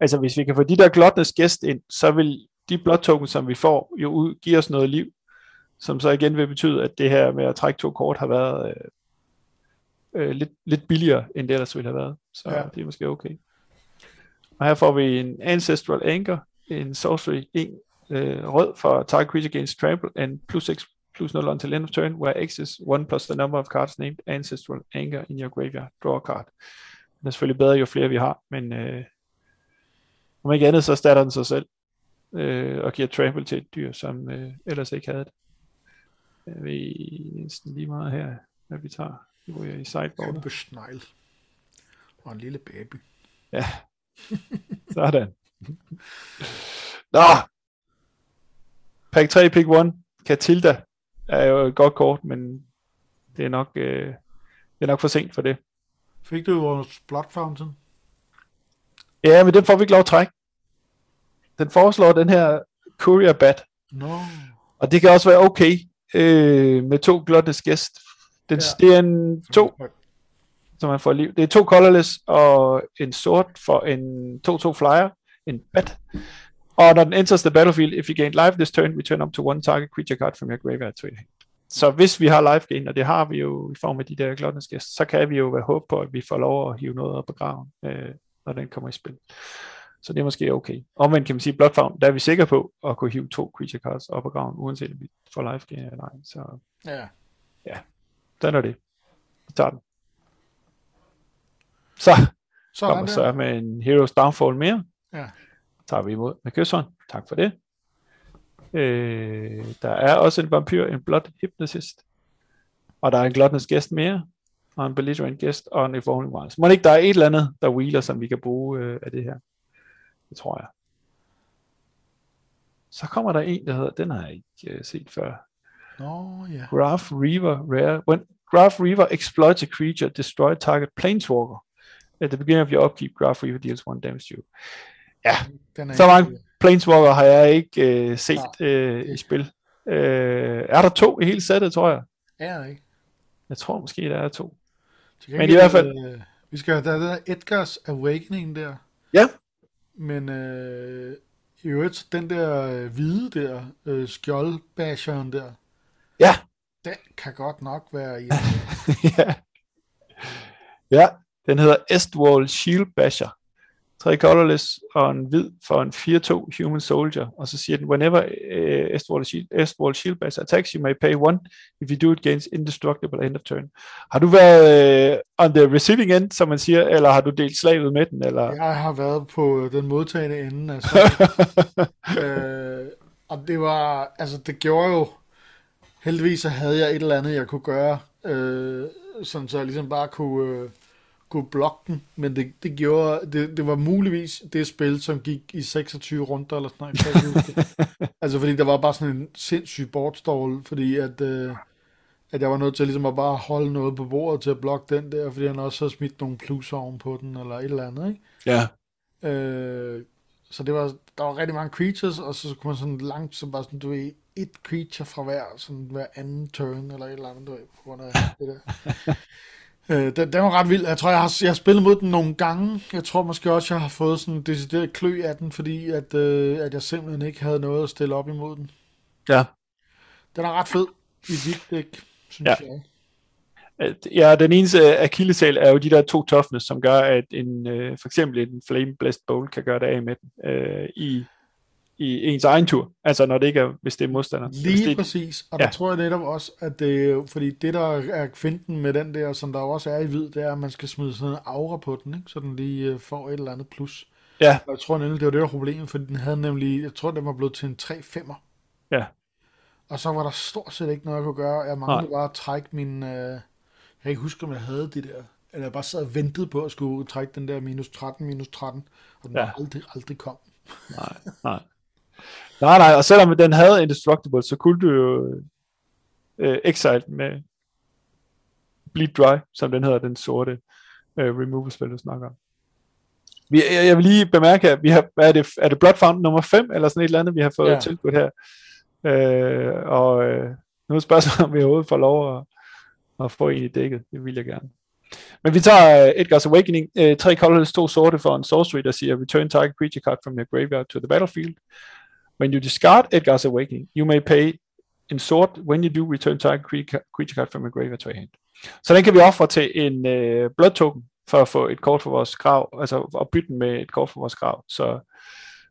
Altså hvis vi kan få de der glotnes gæst ind, så vil de blood tokens, som vi får, jo give os noget liv, som så igen vil betyde, at det her med at trække to kort har været øh, øh, lidt, lidt billigere, end det ellers ville have været. Så ja. det er måske okay. Og her får vi en Ancestral Anchor, en Sorcery, en øh, rød for target creature gains trample, and plus 6 plus 0 until end of turn, where X is 1 plus the number of cards named Ancestral Anchor in your graveyard. Draw a card. Det er selvfølgelig bedre, jo flere vi har, men øh, om ikke andet, så starter den sig selv øh, og giver trample til et dyr, som øh, ellers ikke havde det. Jeg ved næsten lige meget her, hvad vi tager. Er jeg i sideboard. Kæmpe snegl. Og en lille baby. Ja. Sådan. Nå. Pack 3, pick 1. Katilda er jo et godt kort, men det er nok, øh, det er nok for sent for det. Fik du vores Blood Fountain? Ja, men den får vi ikke lov at trække. Den foreslår den her Courier Bat. No. Og det kan også være okay øh, med to Gluttonous Gæst. Den, ja. Det er en to, som man får liv. Det er to colorless og en sort for en 2-2 flyer, en bat. Og når den enters the battlefield, if you gain life this turn, return up to one target creature card from your graveyard to your hand. Så hvis vi har life gain, og det har vi jo i form af de der Gluttonous Gæst, så kan vi jo være håb på, at vi får lov at hive noget op af graven, øh, når den kommer i spil. Så det er måske okay. man kan man sige, Bloodfound, der er vi sikre på at kunne hive to creature cards op ad graven, uanset om vi får life gain eller ej. Så ja. ja, den er det. Vi tager den. Så så kommer så med en Heroes Downfall mere. Ja. Tager vi imod med kysshånd. Tak for det. Øh, der er også en vampyr, en Blood Hypnotist. Og der er en Gluttonous Guest mere. Og en Belligerent Guest og en Evolving Wilds. Må ikke der er et eller andet, der wheeler, som vi kan bruge øh, af det her. Det tror jeg. Så kommer der en, der hedder, den har jeg ikke uh, set før. Nå, ja. Graph Reaver Rare. When Graph Reaver exploits a creature, destroy target planeswalker. At the beginning of your upkeep, Graph Reaver deals one damage to you. Ja, den er så mange planeswalker har jeg ikke uh, set uh, i spil. Uh, er der to i hele sættet, tror jeg? Er ikke? Jeg tror måske, der er to. Men i hvert fald... Øh, vi skal have der, der Edgars Awakening der. Ja. Men øh, i øvrigt, den der øh, hvide der, øh, skjoldbasheren der, ja. Den kan godt nok være i. ja. ja, den hedder Estwall Shield Basher tre colorless og en hvid for en 4-2 human soldier, og så siger den, whenever uh, Estwall Shield, Estwall Shield Base attacks, you may pay one, if you do it gains indestructible end of turn. Har du været uh, on the receiving end, som man siger, eller har du delt slaget med den? Eller? Jeg har været på den modtagende ende, altså. øh, og det var, altså det gjorde jo, heldigvis så havde jeg et eller andet, jeg kunne gøre, øh, sådan så jeg ligesom bare kunne... Øh, kunne blokke den, men det, det gjorde, det, det var muligvis det spil, som gik i 26 runder eller sådan noget. altså fordi der var bare sådan en sindssyg bortstål, fordi at, øh, at jeg var nødt til ligesom at bare holde noget på bordet til at blokke den der, fordi han også havde smidt nogle plus oven på den, eller et eller andet, ikke? Ja. Øh, så det var, der var rigtig mange creatures, og så kunne man sådan langt, så bare sådan, du ved, et creature fra hver, sådan hver anden turn, eller et eller andet, du ved, på grund af det der. Øh, den, den var ret vild. Jeg tror, jeg har, jeg har spillet mod den nogle gange. Jeg tror måske også, jeg har fået sådan en decideret klø af den, fordi at, øh, at jeg simpelthen ikke havde noget at stille op imod den. Ja. Den er ret fed i dit dæk, synes ja. jeg. Ja, den eneste akillesal er jo de der to toughness, som gør, at en, øh, for eksempel en Flame Blessed Bowl kan gøre det af med den øh, i i ens egen tur, altså når det ikke er, hvis det er modstander. Lige det, præcis, og ja. der tror jeg netop også, at det, fordi det der er kvinden med den der, som der også er i hvid, det er, at man skal smide sådan en aura på den, ikke? så den lige øh, får et eller andet plus. Ja. Og jeg tror nemlig, det var det der problemet, fordi den havde nemlig, jeg tror, den var blevet til en 3-5'er. Ja. Og så var der stort set ikke noget, jeg kunne gøre. Jeg manglede bare at trække min, øh, kan ikke huske, om jeg havde det der, eller jeg bare sad og ventede på at skulle trække den der minus 13, minus 13, og den ja. aldrig, aldrig kom. Nej, nej. Nej, nej, og selvom den havde Indestructible, så kunne du jo øh, Exile med Bleed Dry, som den hedder, den sorte øh, removal spil, du snakker om. Vi, jeg, jeg vil lige bemærke, at vi har, hvad er det, er det Blood Fountain nummer 5, eller sådan et eller andet, vi har fået ja. tilbudt her. Øh, og øh, nu er spørgsmålet, om vi overhovedet får lov at, at få en i dækket. Det vil jeg gerne. Men vi tager uh, Edgar's Awakening. Uh, tre colorless, to sorte for en sorcery, der siger Return target creature card from your graveyard to the battlefield. When you discard Edgar's Awakening, you may pay in sort. When you do, return target creature card from your graveyard to your hand. Så den kan vi ofre til en uh, blood token, for at få et kort for vores grav, altså at bytte den med et kort for vores grav. Så,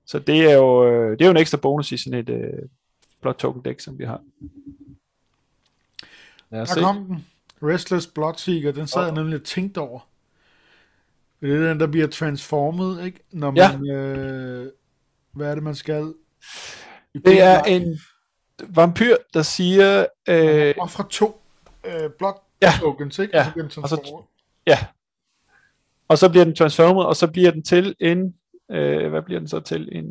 så det, er jo, det er jo en ekstra bonus i sådan et uh, blood token deck, som vi har. Der kom den. Restless Bloodseeker, den sad jeg nemlig og tænkte over. Det er den, der bliver transformet, ikke? Når man, ja. øh, hvad er det, man skal? Det er en vampyr, der siger... Øh, og fra to øh, blood ja. tokens, ikke? Ja. Og så, og så ja. Og så bliver den transformet, og så bliver den til en... Øh, hvad bliver den så til? En...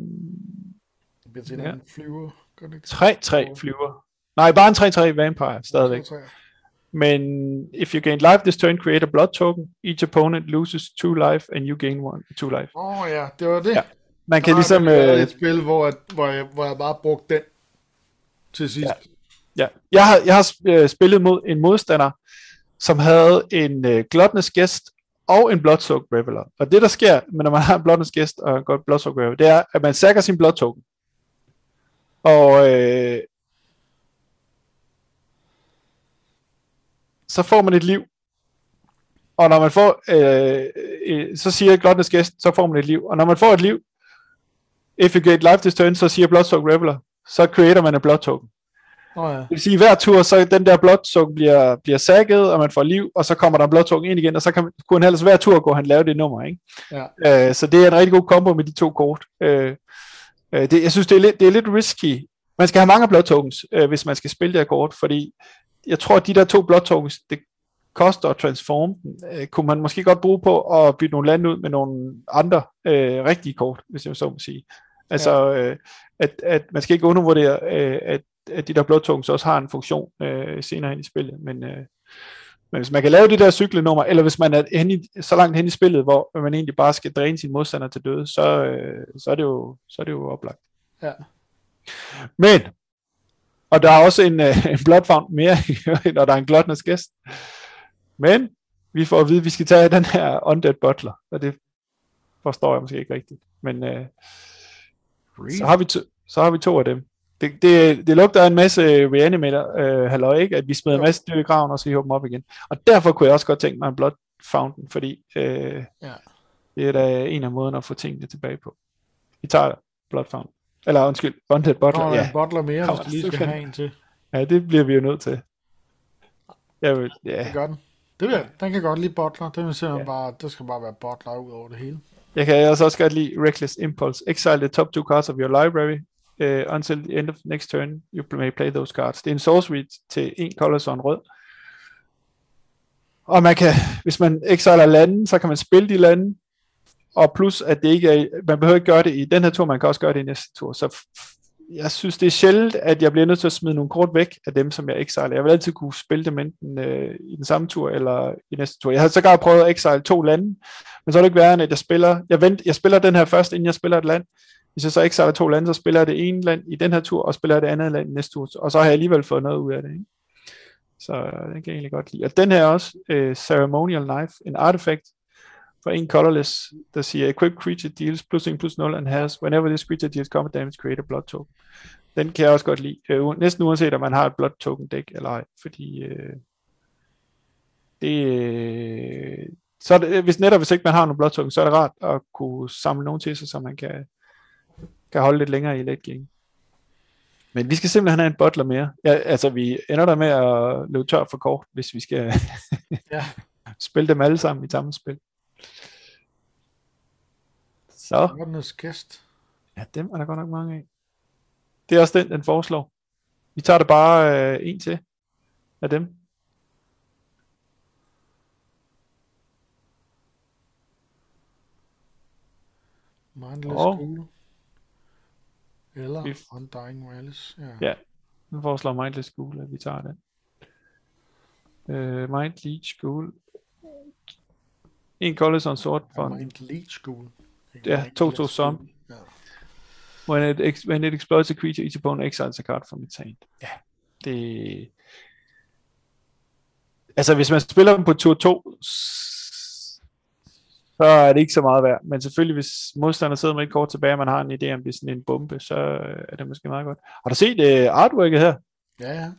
Det bliver til ja. en flyver. 3-3 flyver. Nej, bare en 3-3 vampire, stadigvæk. 3-3. Men if you gain life this turn, create a blood token. Each opponent loses two life, and you gain one two life. Åh oh, ja, det var det. Ja. Man kan ligesom... Det øh, et spil, hvor jeg, hvor, jeg, hvor jeg bare brugte den til sidst. Ja. ja. Jeg har, jeg har øh, spillet mod en modstander, som havde en uh, Gluttonous Guest og en Bloodsoaked Reveler. Og det, der sker, når man har en Bloodness Guest og en Bloodsoaked Reveler, det er, at man sækker sin Blood Token. Og øh, så får man et liv. Og når man får, øh, øh, så siger Gluttonous Guest, så får man et liv. Og når man får et liv, if you get life this turn, så siger Bloodstock Reveler, så creater man en Blood Token. Oh, ja. Det vil sige, hver tur, så den der Blood Token bliver, bliver sækket, og man får liv, og så kommer der en Blood Token ind igen, og så kan kunne han ellers hver tur gå han lave det nummer, ikke? Ja. Øh, så det er en rigtig god kombo med de to kort. Øh, øh, det, jeg synes, det er, lidt, det er lidt risky. Man skal have mange Blood Tokens, øh, hvis man skal spille det her kort, fordi jeg tror, at de der to blood tokens, det koster at transforme den, øh, kunne man måske godt bruge på at bytte nogle lande ud med nogle andre øh, rigtige kort, hvis jeg så må sige. Altså, ja. øh, at, at man skal ikke undervurdere, øh, at, at de der blood tokens også har en funktion øh, senere hen i spillet, men, øh, men hvis man kan lave de der cyklenummer, eller hvis man er hen i, så langt hen i spillet, hvor man egentlig bare skal dræne sin modstander til døde, så, øh, så, er, det jo, så er det jo oplagt. Ja. Men og der er også en, uh, en blood fountain mere, når der er en gluttonous gæst. Men vi får at vide, at vi skal tage den her undead butler, og det forstår jeg måske ikke rigtigt. Men uh, så, har vi to, så har vi to af dem. Det, det, det lugter en masse reanimator, uh, halløj, ikke? at vi smider en masse dyr i graven, og så hiver dem op igen. Og derfor kunne jeg også godt tænke mig en blood fountain, fordi uh, ja. det er da en af måderne at få tingene tilbage på. Vi tager blood fountain. Eller undskyld, Bondhead Butler. Nå, ja, Butler mere, Kom, hvis du lige skal have en til. Ja, det bliver vi jo nødt til. Jeg vil, ja. Det gør den. Det vil, den kan godt lide Butler. Det vil ja. bare, det skal bare være Butler ud over det hele. Jeg kan altså også godt lide Reckless Impulse. Exile the top two cards of your library. Uh, until the end of next turn, you may play those cards. Det er en sorcery til en color og en rød. Og man kan, hvis man exiler lande, så kan man spille de lande, og plus at det ikke er, man behøver ikke gøre det i den her tur, man kan også gøre det i næste tur, så jeg synes det er sjældent, at jeg bliver nødt til at smide nogle kort væk af dem, som jeg exiler. Jeg vil altid kunne spille dem enten øh, i den samme tur, eller i næste tur. Jeg har sågar prøvet at exile to lande, men så er det ikke værre, at jeg spiller, jeg, vent, jeg spiller den her først, inden jeg spiller et land. Hvis jeg så exiler to lande, så spiller jeg det ene land i den her tur, og spiller jeg det andet land i næste tur, og så har jeg alligevel fået noget ud af det. Ikke? Så øh, den kan jeg egentlig godt lide. Og den her også, øh, Ceremonial Knife, en artefakt, for en colorless, der siger, equip creature deals plus 1 plus 0 and has, whenever this creature deals combat damage, create a blood token. Den kan jeg også godt lide, uh, næsten uanset om man har et blood token deck eller ej, fordi uh, det, uh, så det, hvis netop hvis ikke man har nogen blood token, så er det rart at kunne samle nogen til sig, så man kan, kan holde lidt længere i late game. Men vi skal simpelthen have en butler mere. Ja, altså, vi ender der med at løbe tør for kort, hvis vi skal ja. spille dem alle sammen i samme spil. Så. Mordenes gæst. Ja, dem er der godt nok mange af. Det er også den, den foreslår. Vi tager det bare øh, en til af dem. Mindless og, cool. Eller Vi- Undying Malice. Ja. Ja. Nu foreslår Mindless School, at vi tager den. Uh, Mind Leech School. En Collison sort for en Mind Leech School. 2-2 Leech som. Ja. When it, ex- when it exploits a creature, each opponent exiles a card from its hand. Ja, det... Altså, hvis man spiller dem på tur 2, så er det ikke så meget værd. Men selvfølgelig, hvis modstanderen sidder med et kort tilbage, og man har en idé om, det er sådan en bombe, så øh, er det måske meget godt. Har du set uh, artworket her? ja, ja.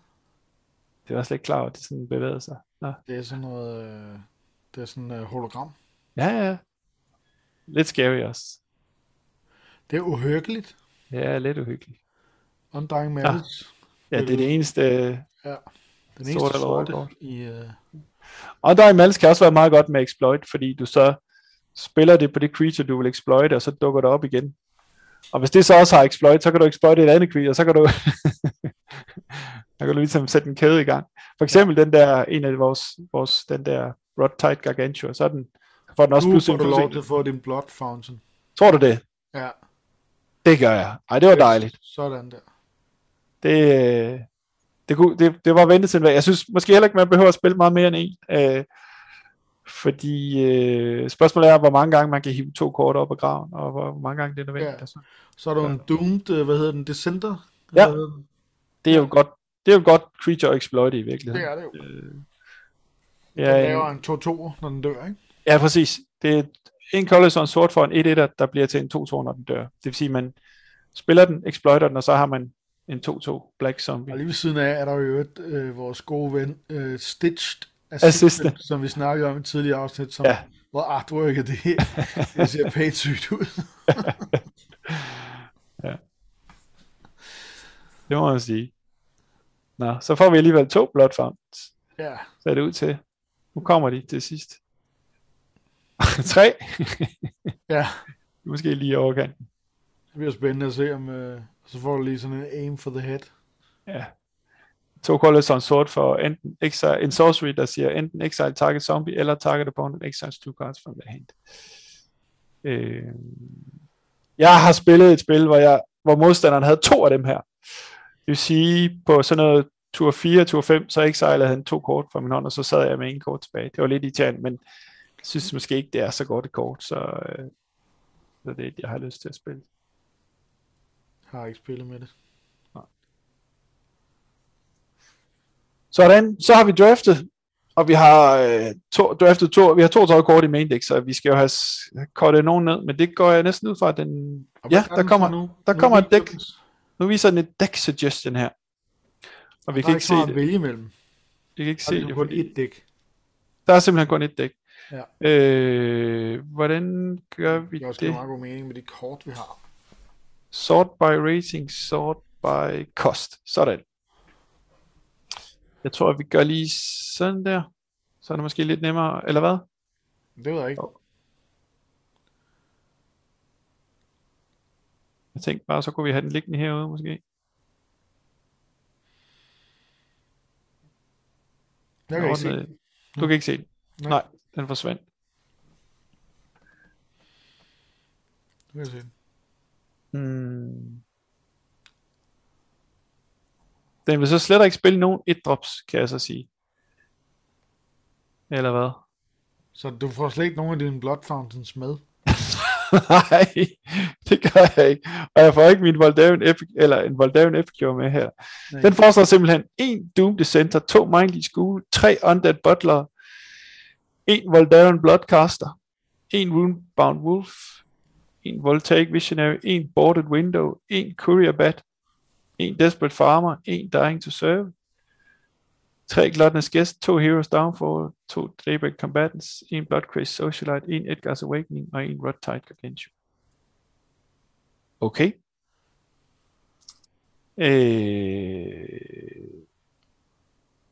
Det var slet ikke klar over, at det sådan bevægede sig. Nå. Det er sådan noget... Øh, det er sådan øh, hologram. Ja, ja. Lidt scary også. Det er uhyggeligt. Ja, lidt uhyggeligt. Undying Malice. Ja, det er det eneste... øh, Ja. Den Sort eneste sorte kort. i... Øh, Og der i Mals kan også være meget godt med exploit, fordi du så spiller det på det creature, du vil exploit, og så dukker det op igen. Og hvis det så også har exploit, så kan du exploite et andet creature, så kan du, så kan du ligesom sætte en kæde i gang. For eksempel den der, en af vores, vores den der Rod Tide Gargantua, så, er den, får den også nu plus får en du lov en. til at få din Blood Fountain. Tror du det? Ja. Det gør jeg. Ej, det var dejligt. Sådan der. Det, øh, det, kunne, det, det var ventetiden værd. Jeg synes måske heller ikke, man behøver at spille meget mere end en. Øh, fordi øh, spørgsmålet er, hvor mange gange man kan hive to kort op af graven, og hvor mange gange det er nødvendigt. Ja. Altså. Så er der en Doomed, øh, hvad hedder den, Descender? Ja. Den? Det er jo godt, det er jo godt creature exploit i virkeligheden. Det er det jo. Øh, Den ja, laver en 2-2, når den dør, ikke? Ja, præcis. Det er en Collison sort for en 1 der bliver til en 2-2, når den dør. Det vil sige, man spiller den, exploiter den, og så har man en 2-2 Black Zombie. Og lige ved siden af er der jo et, øh, vores gode ven, øh, Stitched Assistant. Assistant, som vi snakkede om i tidligere afsnit, som, Ja. ja. hvor artworket det, det ser pænt sygt ud. Det må man sige. Nå, så får vi alligevel to Fountains. ja, Så er det ud til. Nu kommer de til sidst. Tre. ja. Måske lige overkanten. Det bliver spændende at se, om øh, så får du lige sådan en aim for the head. Ja. To colors sort for enten exile, en sorcery, der siger enten exile target zombie, eller target opponent exiles two cards from their hand. Øh, jeg har spillet et spil, hvor, jeg, hvor modstanderen havde to af dem her. Det vil sige, på sådan noget tur 4, tur 5, så exilede han to kort fra min hånd, og så sad jeg med en kort tilbage. Det var lidt irriterende, men synes måske ikke, det er så godt et kort, så, øh, så det er det, jeg har lyst til at spille. Har ikke spillet med det. Sådan, så har vi draftet, og vi har øh, to, draftet to, vi har 32 kort i main deck, så vi skal jo have kortet nogen ned, men det går jeg næsten ud fra, at den, Og Ja, er der kommer- nu? der Nu kommer et dæk. nu viser den et deck suggestion her, og vi Der kan er ikke se så meget at det, vælge imellem. vi kan ikke Der er se kun det, fordi et dæk. der er simpelthen kun et dæk. Ja. Øh, hvordan gør vi Det er også det? meget god mening med de kort, vi har. Sort by rating, sort by cost. Sådan. Jeg tror, at vi gør lige sådan der. Så er det måske lidt nemmere, eller hvad? Det ved jeg ikke. Jeg tænkte bare, så kunne vi have den liggende herude måske. Jeg kan ikke se. Du kan ikke se den. Nej. Nej, den forsvandt. Du kan se. Hmm. Den vil så slet ikke spille nogen et drops, kan jeg så sige. Eller hvad? Så du får slet ikke nogen af dine Blood Fountains med. Nej, det gør jeg ikke. Og jeg får ikke min Voldavian Epic, eller en Voldavian Epicure med her. Nej. Den foreslår simpelthen en Doom Center, to Mindly School, tre Undead Butler, en Voldaren Bloodcaster, en Woundbound Wolf, en Voltaic Visionary, en Boarded Window, en Courier Bat, en Desperate Farmer, en Dying to Serve, tre Gluttonous Guest, to Heroes Downfall, to Daybreak Combatants, en Blood Craze Socialite, en Edgar's Awakening. Og en Rod Tide Gargantua. Okay. Øh,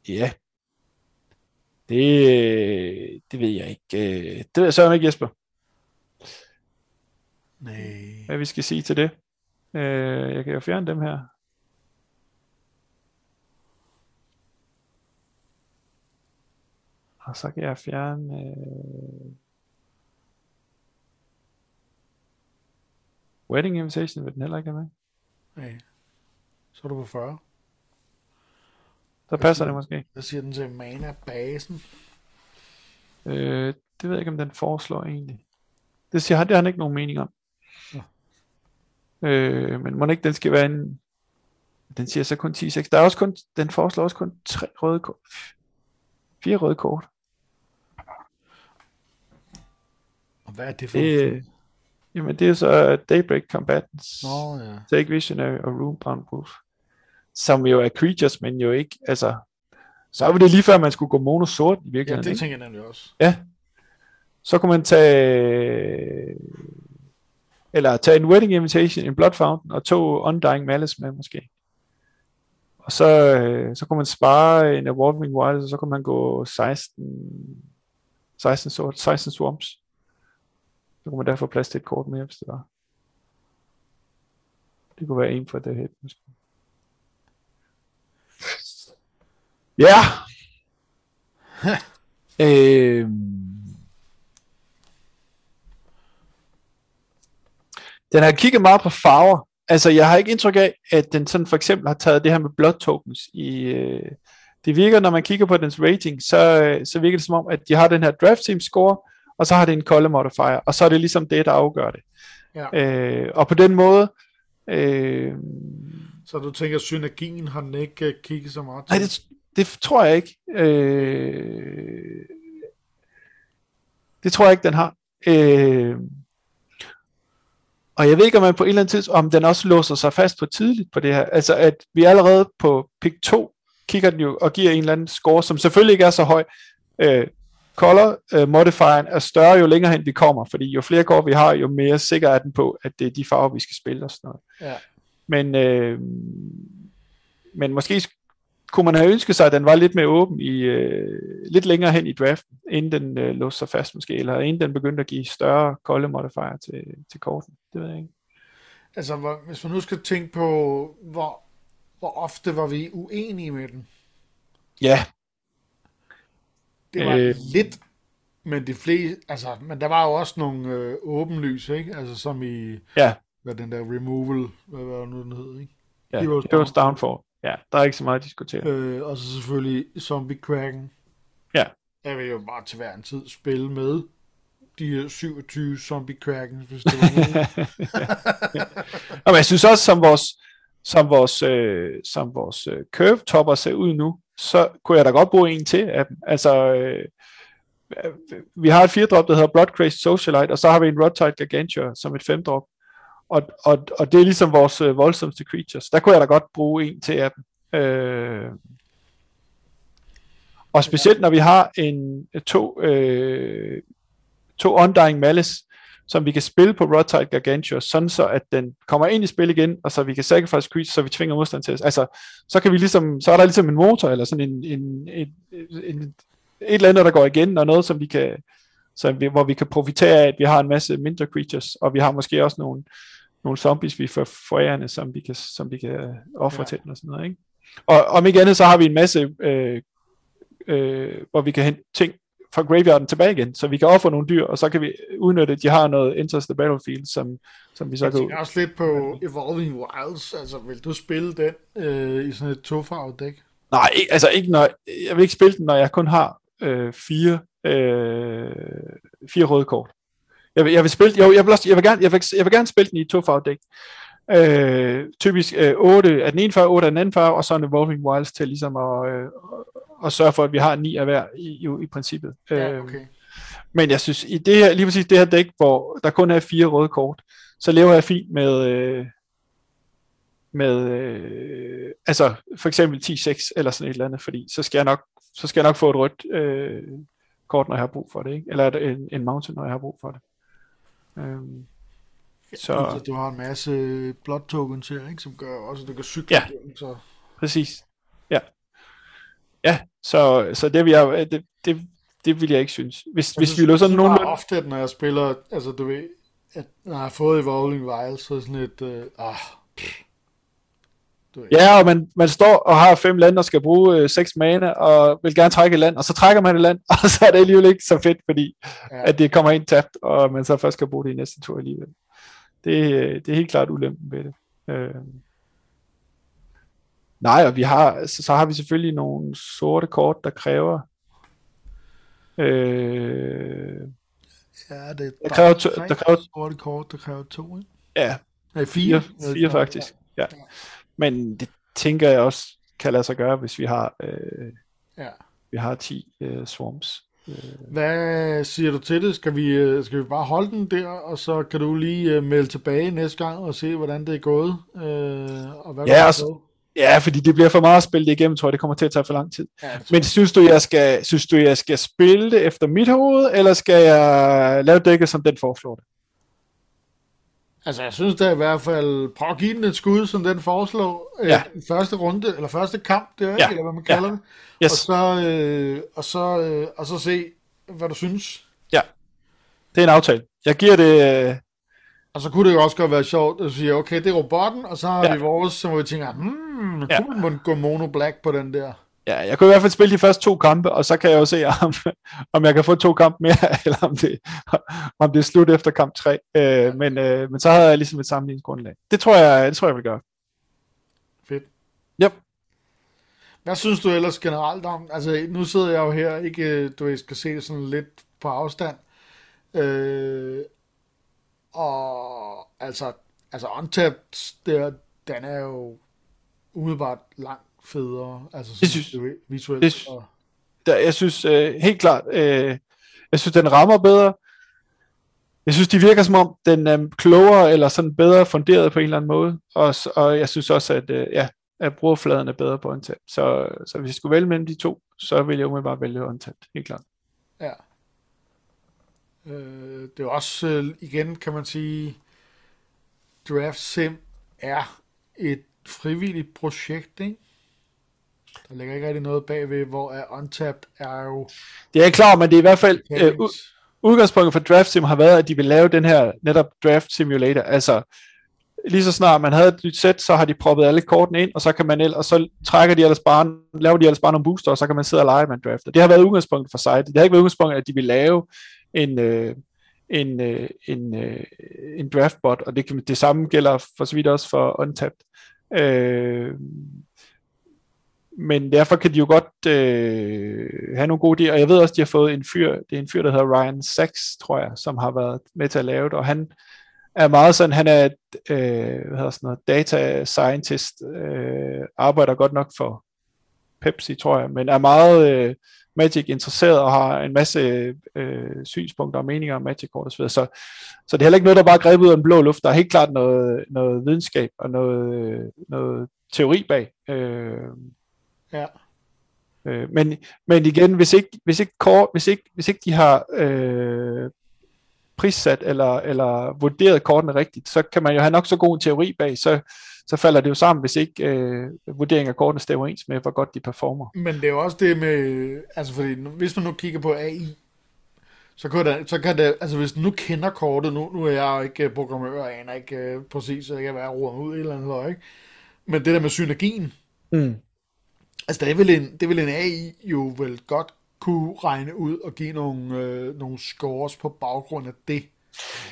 ja. Det, det ved jeg ikke. Øh, Det ved jeg så ikke, Jesper, Nej. hvad vi skal sige til det. Øh, Jeg kan jo fjerne dem her. Og så kan jeg fjerne... Øh... Wedding Invitation vil den heller ikke have med. Nej. Så er du på 40. Der passer det måske. Hvad siger den til mana-basen? Øh, det ved jeg ikke, om den foreslår egentlig. Det siger det har han ikke nogen mening om. Nå. Øh, men må ikke, den skal være en... Den siger så kun 10-6. Der er også kun, den foreslår også kun tre røde kort. Fire røde kort. Og hvad er det for Det, en øh, jamen det er så Daybreak Combatants, Nå, ja. Take Visionary og Runebound Wolf. Som jo er creatures, men jo ikke, altså... Så var det lige før, man skulle gå mono sort i Ja, virkeligheden. det ikke? tænker jeg nemlig også. Ja. Så kunne man tage eller tage en wedding invitation, en blood fountain og to undying malice med måske. Og så, øh, så kunne man spare en evolving wild, og så kunne man gå 16 16, sort, 16 swamps. Så kunne man derfor plads til et kort mere, hvis det var. Det kunne være en for det her. Måske. Ja. øhm. Den har kigget meget på farver. Altså, jeg har ikke indtryk af, at den sådan for eksempel har taget det her med blood tokens i... Øh, det virker, når man kigger på dens rating, så, øh, så virker det som om, at de har den her draft team score, og så har det en color modifier, og så er det ligesom det, der afgør det. Ja. Øh, og på den måde... Øh, Så du tænker, at synergien har den ikke øh, kigget så meget til? nej, det, det tror jeg ikke. Øh, det tror jeg ikke, den har. Øh, og jeg ved ikke, om man på et eller andet tidspunkt, om den også låser sig fast på tidligt på det her. Altså, at vi allerede på pick 2 kigger den jo og giver en eller anden score, som selvfølgelig ikke er så høj. Øh, color øh, modifieren er større, jo længere hen vi kommer, fordi jo flere kort vi har, jo mere sikker er den på, at det er de farver, vi skal spille og sådan noget. Ja. Men, øh, men måske sk- kunne man have ønsket sig, at den var lidt mere åben i øh, lidt længere hen i draften, inden den øh, låste sig fast måske, eller inden den begyndte at give større kolde modifier til, til korten. Det ved jeg ikke. Altså, hvor, hvis man nu skal tænke på, hvor, hvor ofte var vi uenige med den. Ja, Det var Øh. lidt, men de fleste, altså, men der var jo også nogle øh, åbenlyse, ikke? Altså, som i, ja, hvad den der removal, hvad var det nu, den hed, ikke? ja. Heroes Heroes Downfall. Ja, der er ikke så meget at diskutere. Øh, og så selvfølgelig Zombie Kraken. Ja. Jeg vil jo bare til hver en tid spille med de her 27 Zombie Kraken, hvis det var muligt. Og jeg synes også, som vores, som vores, øh, som vores øh, curve topper ser ud nu, så kunne jeg da godt bruge en til af dem. Altså, øh, øh, vi har et firedrop, der hedder Blood Crazed Socialite, og så har vi en Rodtide Gargantua som et femdrop. Og, og, og det er ligesom vores øh, voldsomste creatures. Der kunne jeg da godt bruge en til af dem. Øh, og specielt når vi har en øh, to, øh, to Undying Malice, som vi kan spille på Rotite Gargantua, sådan så at den kommer ind i spil igen, og så vi kan sacrifice creatures, så vi tvinger modstand til os. Altså, så kan vi ligesom, så er der ligesom en motor, eller sådan en, en, en, en, et eller andet, der går igen, og noget, som vi kan, så vi, hvor vi kan profitere af, at vi har en masse mindre creatures, og vi har måske også nogle, nogle zombies, vi får forærende, som vi kan, som vi kan ofre Ja. til den og sådan noget, ikke? Og om ikke andet, så har vi en masse, øh, øh, hvor vi kan hente ting fra graveyarden tilbage igen, så vi kan ofre nogle dyr, og så kan vi udnytte, at de har noget enters the battlefield, som, som vi så Jeg kan... tænker også lidt på Evolving Wilds. Altså, vil du spille den øh, i sådan et tofarvet dæk? Nej, ikke, altså ikke når, jeg vil ikke spille den, når jeg kun har øh, fire, øh, fire røde kort. Jeg vil, jeg vil spille, jo, jeg vil, også, jeg vil, gerne, jeg vil, jeg vil gerne spille den i to dæk. Øh, typisk øh, 8 af den ene farve, 8 af den anden farve, og så en Evolving Wilds til ligesom at, øh, at sørge for, at vi har ni af hver i, i, i princippet. Ja, Øh, okay. Men jeg synes, i det her, lige præcis det her dæk, hvor der kun er fire røde kort, så lever jeg fint med, øh, med øh, altså for eksempel 10-6 eller sådan et eller andet, fordi så skal jeg nok, så skal jeg nok få et rødt øh, kort, når jeg har brug for det, ikke? eller en, en mountain, når jeg har brug for det. Øhm, Så du har en masse blood tokens her, ikke? som gør også, at du kan cykle Ja. igennem, så præcis. Ja. Ja, så, så det, vil jeg, det, det, det vil jeg ikke synes. Hvis, hvis vi lå sådan nogen... nogenlunde... ofte, at når jeg spiller, altså du ved, at når jeg har fået Evolving Wilds, så er sådan et, øh, ah, Ja, og man, man står og har fem lande og skal bruge øh, seks mana, og vil gerne trække et land, og så trækker man et land, og så er det alligevel ikke så fedt, fordi ja, at det kommer ind tabt, og man så først skal bruge det i næste tur alligevel. Det, øh, det er helt klart ulempen ved det. Øh, Nej, og vi har, så, så har vi selvfølgelig nogle sorte kort, der kræver... Øh, Ja, det er Der kræver to- der kræver- sorte kort, der kræver to, ikke? ja, Nej, fire. fire, fire faktisk. Ja. Men det tænker jeg også kan lade sig gøre, hvis vi har, øh, Ja. vi har 10 øh, swarms. Hvad siger du til det? Skal vi, øh, skal vi bare holde den der, og så kan du lige øh, melde tilbage næste gang og se, hvordan det er gået? Øh, og hvad Ja, der er og- gået? Ja, fordi det bliver for meget at spille det igennem, tror jeg. Det kommer til at tage for lang tid. Ja, Men synes du, jeg skal, synes du, jeg skal spille det efter mit hoved, eller skal jeg lave dækket, som den foreslår det? Altså, jeg synes da i hvert fald, prøv at give den et skud, som den foreslår. Øh, Ja. Første runde, eller første kamp, der, Ja. ja. eller hvad man kalder det. Yes. Og så, øh, og, så, øh, og så se, hvad du synes. Det er en aftale. Jeg giver det... øh, Og så kunne det jo også godt være sjovt, at du siger, okay, det er robotten, og så har Ja. ja. vi vores, så må vi tænke, hmm, Ja. ja. kunne man gå mono black på den der? Ja, jeg kunne i hvert fald spille de første to kampe, og så kan jeg jo se, om, om jeg kan få to kampe mere, eller om det, om det er slut efter kamp tre. Øh, men, øh, men så havde jeg ligesom et sammenligningsgrundlag. Det tror jeg, det tror jeg vil gøre. Fedt. Yep. Hvad synes du ellers generelt om? Altså, nu sidder jeg jo her, ikke, øh, du ved, skal se det sådan lidt på afstand. Øh, og altså, altså Untapped, der, den er jo umiddelbart langt federe. Altså, sådan synes- visuelt. det og, Der, jeg synes øh, helt klart, øh, jeg synes, den rammer bedre. Jeg synes, de virker som om, den er klogere eller sådan bedre funderet på en eller anden måde. Og, og jeg synes også, at, øh, ja, at brugerfladen er bedre på Untapped. Så, så hvis jeg skulle vælge mellem de to, så vil jeg umiddelbart vælge Untapped, helt klart. ja. Øh, det er også, øh, igen kan man sige, Draft Sim er et frivilligt projekt, ikke? Der ligger ikke rigtig noget bagved, hvor er Untapped er jo Det er jeg klar, over, men det er i hvert fald øh, udgangspunktet for Draft Sim har været, at de vil lave den her netop Draft Simulator. Altså, lige så snart man havde et nyt sæt, så har de proppet alle kortene ind, og så kan man el- og så trækker de ellers bare, laver de ellers bare nogle booster, og så kan man sidde og lege med en draft. Det har været udgangspunktet for site. Det har ikke været udgangspunktet, at de vil lave en, øh, en, øh, en, øh, en draftbot, og det, kan, det samme gælder for så vidt også for Untapped. Øh, men derfor kan de jo godt øh, have nogle gode idéer, og jeg ved også, de har fået en fyr, det er en fyr, der hedder Ryan Sachs, tror jeg, som har været med til at lave det, og han er meget sådan, han er et, øh, hvad hedder sådan noget, data scientist, øh, arbejder godt nok for Pepsi, tror jeg, men er meget øh, Magic interesseret og har en masse øh, synspunkter og meninger om Magic kort osv. Så, så det er heller ikke noget, der bare er grebet ud af den blå luft. Der er helt klart noget, noget videnskab og noget, noget teori bag. Øh, Ja. Øh, men, men igen, hvis ikke, hvis ikke, kort, hvis ikke, hvis ikke de har øh, prissat eller, eller vurderet kortene rigtigt, så kan man jo have nok så god en teori bag, så, så falder det jo sammen, hvis ikke øh, vurderingen af kortene stemmer ens med, hvor godt de performer. Men det er jo også det med, altså fordi, hvis man nu kigger på AI, så kan det, så kan det altså hvis du nu kender kortet, nu, nu er jeg jo ikke øh, programmør, og aner ikke øh, præcis, så jeg kan være rodet mig ud i et eller andet, ikke? Men det der med synergien, Mm. Altså det er vel en, det er vel en AI jo vel godt kunne regne ud og give nogle, øh, nogle scores på baggrund af det.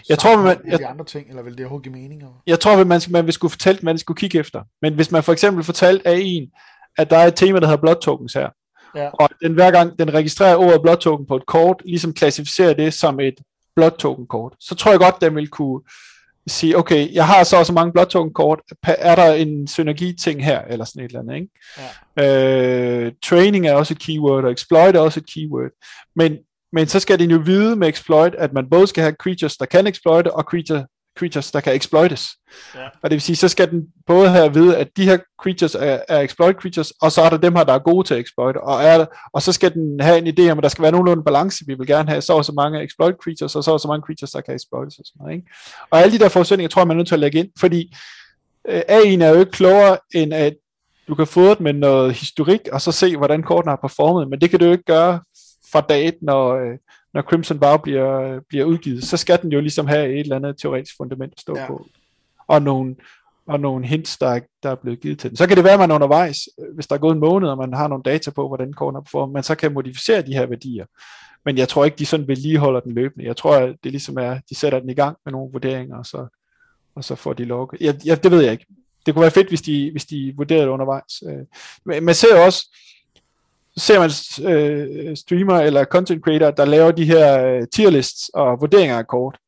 Jeg tror, man- jeg- de andre ting, eller vil det overhovedet give mening? Eller? Jeg tror, at man, man vil skulle fortælle, hvad man skulle kigge efter. Men hvis man for eksempel fortalte af en, at der er et tema, der hedder blood tokens her, Ja. og den hver gang den registrerer ordet blood token på et kort, ligesom klassificerer det som et blood token kort, så tror jeg godt, den vil kunne sige, okay, jeg har så og så mange blood token kort, Pa- er der en synergi ting her, eller sådan et eller andet, ikke? Ja. Øh, training er også et keyword, og exploit er også et keyword. Men, men så skal den jo vide med exploit, at man både skal have creatures, der kan exploite, og creature, creatures, der kan exploites. Ja. Og det vil sige, så skal den både have at vide, at de her creatures er, er exploit creatures, og så er der dem her, der er gode til at exploit. Og, er, og så skal den have en idé om, at der skal være nogenlunde balance. Vi vil gerne have så og så mange exploit creatures, og så og så mange creatures, der kan exploites og sådan noget. Ikke? Og alle de der forudsætninger, tror jeg, man er nødt til at lægge ind, fordi øh, AI'en er jo ikke klogere, end at du kan få det med noget historik, og så se, hvordan kortene har performet, men det kan du jo ikke gøre fra dag et, når, øh, når Crimson Vow bliver, bliver udgivet. Så skal den jo ligesom have et eller andet teoretisk fundament at stå Ja. ja. på, og nogle, og nogle hints, der, er- der er blevet givet til den. Så kan det være, at man undervejs, øh, hvis der er gået en måned, og man har nogle data på, hvordan kortene har performet, man så kan modificere de her værdier. Men jeg tror ikke, de sådan vedligeholder den løbende. Jeg tror, at det ligesom er, de sætter den i gang med nogle vurderinger, og så, og så får de logget. Jeg, jeg, det ved jeg ikke. det kunne være fedt, hvis de, hvis de vurderede det undervejs. Øh, men man ser også, ser man øh, streamer eller content creator, der laver de her øh, tier lists og vurderinger af kort.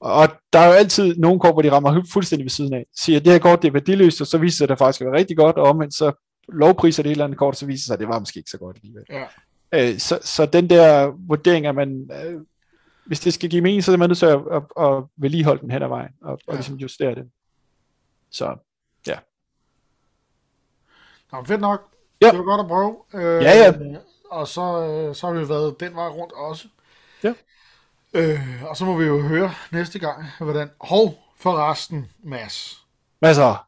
Og der er jo altid nogle kort, hvor de rammer fuldstændig ved siden af. Siger, at det her kort det er værdiløst, og så viser det, at det faktisk er rigtig godt, og omvendt så lovpriser det et eller andet kort, så viser det sig, at det var måske ikke så godt alligevel. Ja. Øh, så, så den der vurdering, at man, øh, hvis det skal give mening, så er man nødt til at, at, at vedligeholde den hen ad vejen, og, ja. og ligesom justere det. Så, ja. Nå, fedt nok. Ja. Det var godt at prøve. Øh, ja, ja. Og så, øh, så har vi været den vej rundt også. Ja. Øh, og så må vi jo høre næste gang, hvordan... Hov, forresten, Mads. Masser.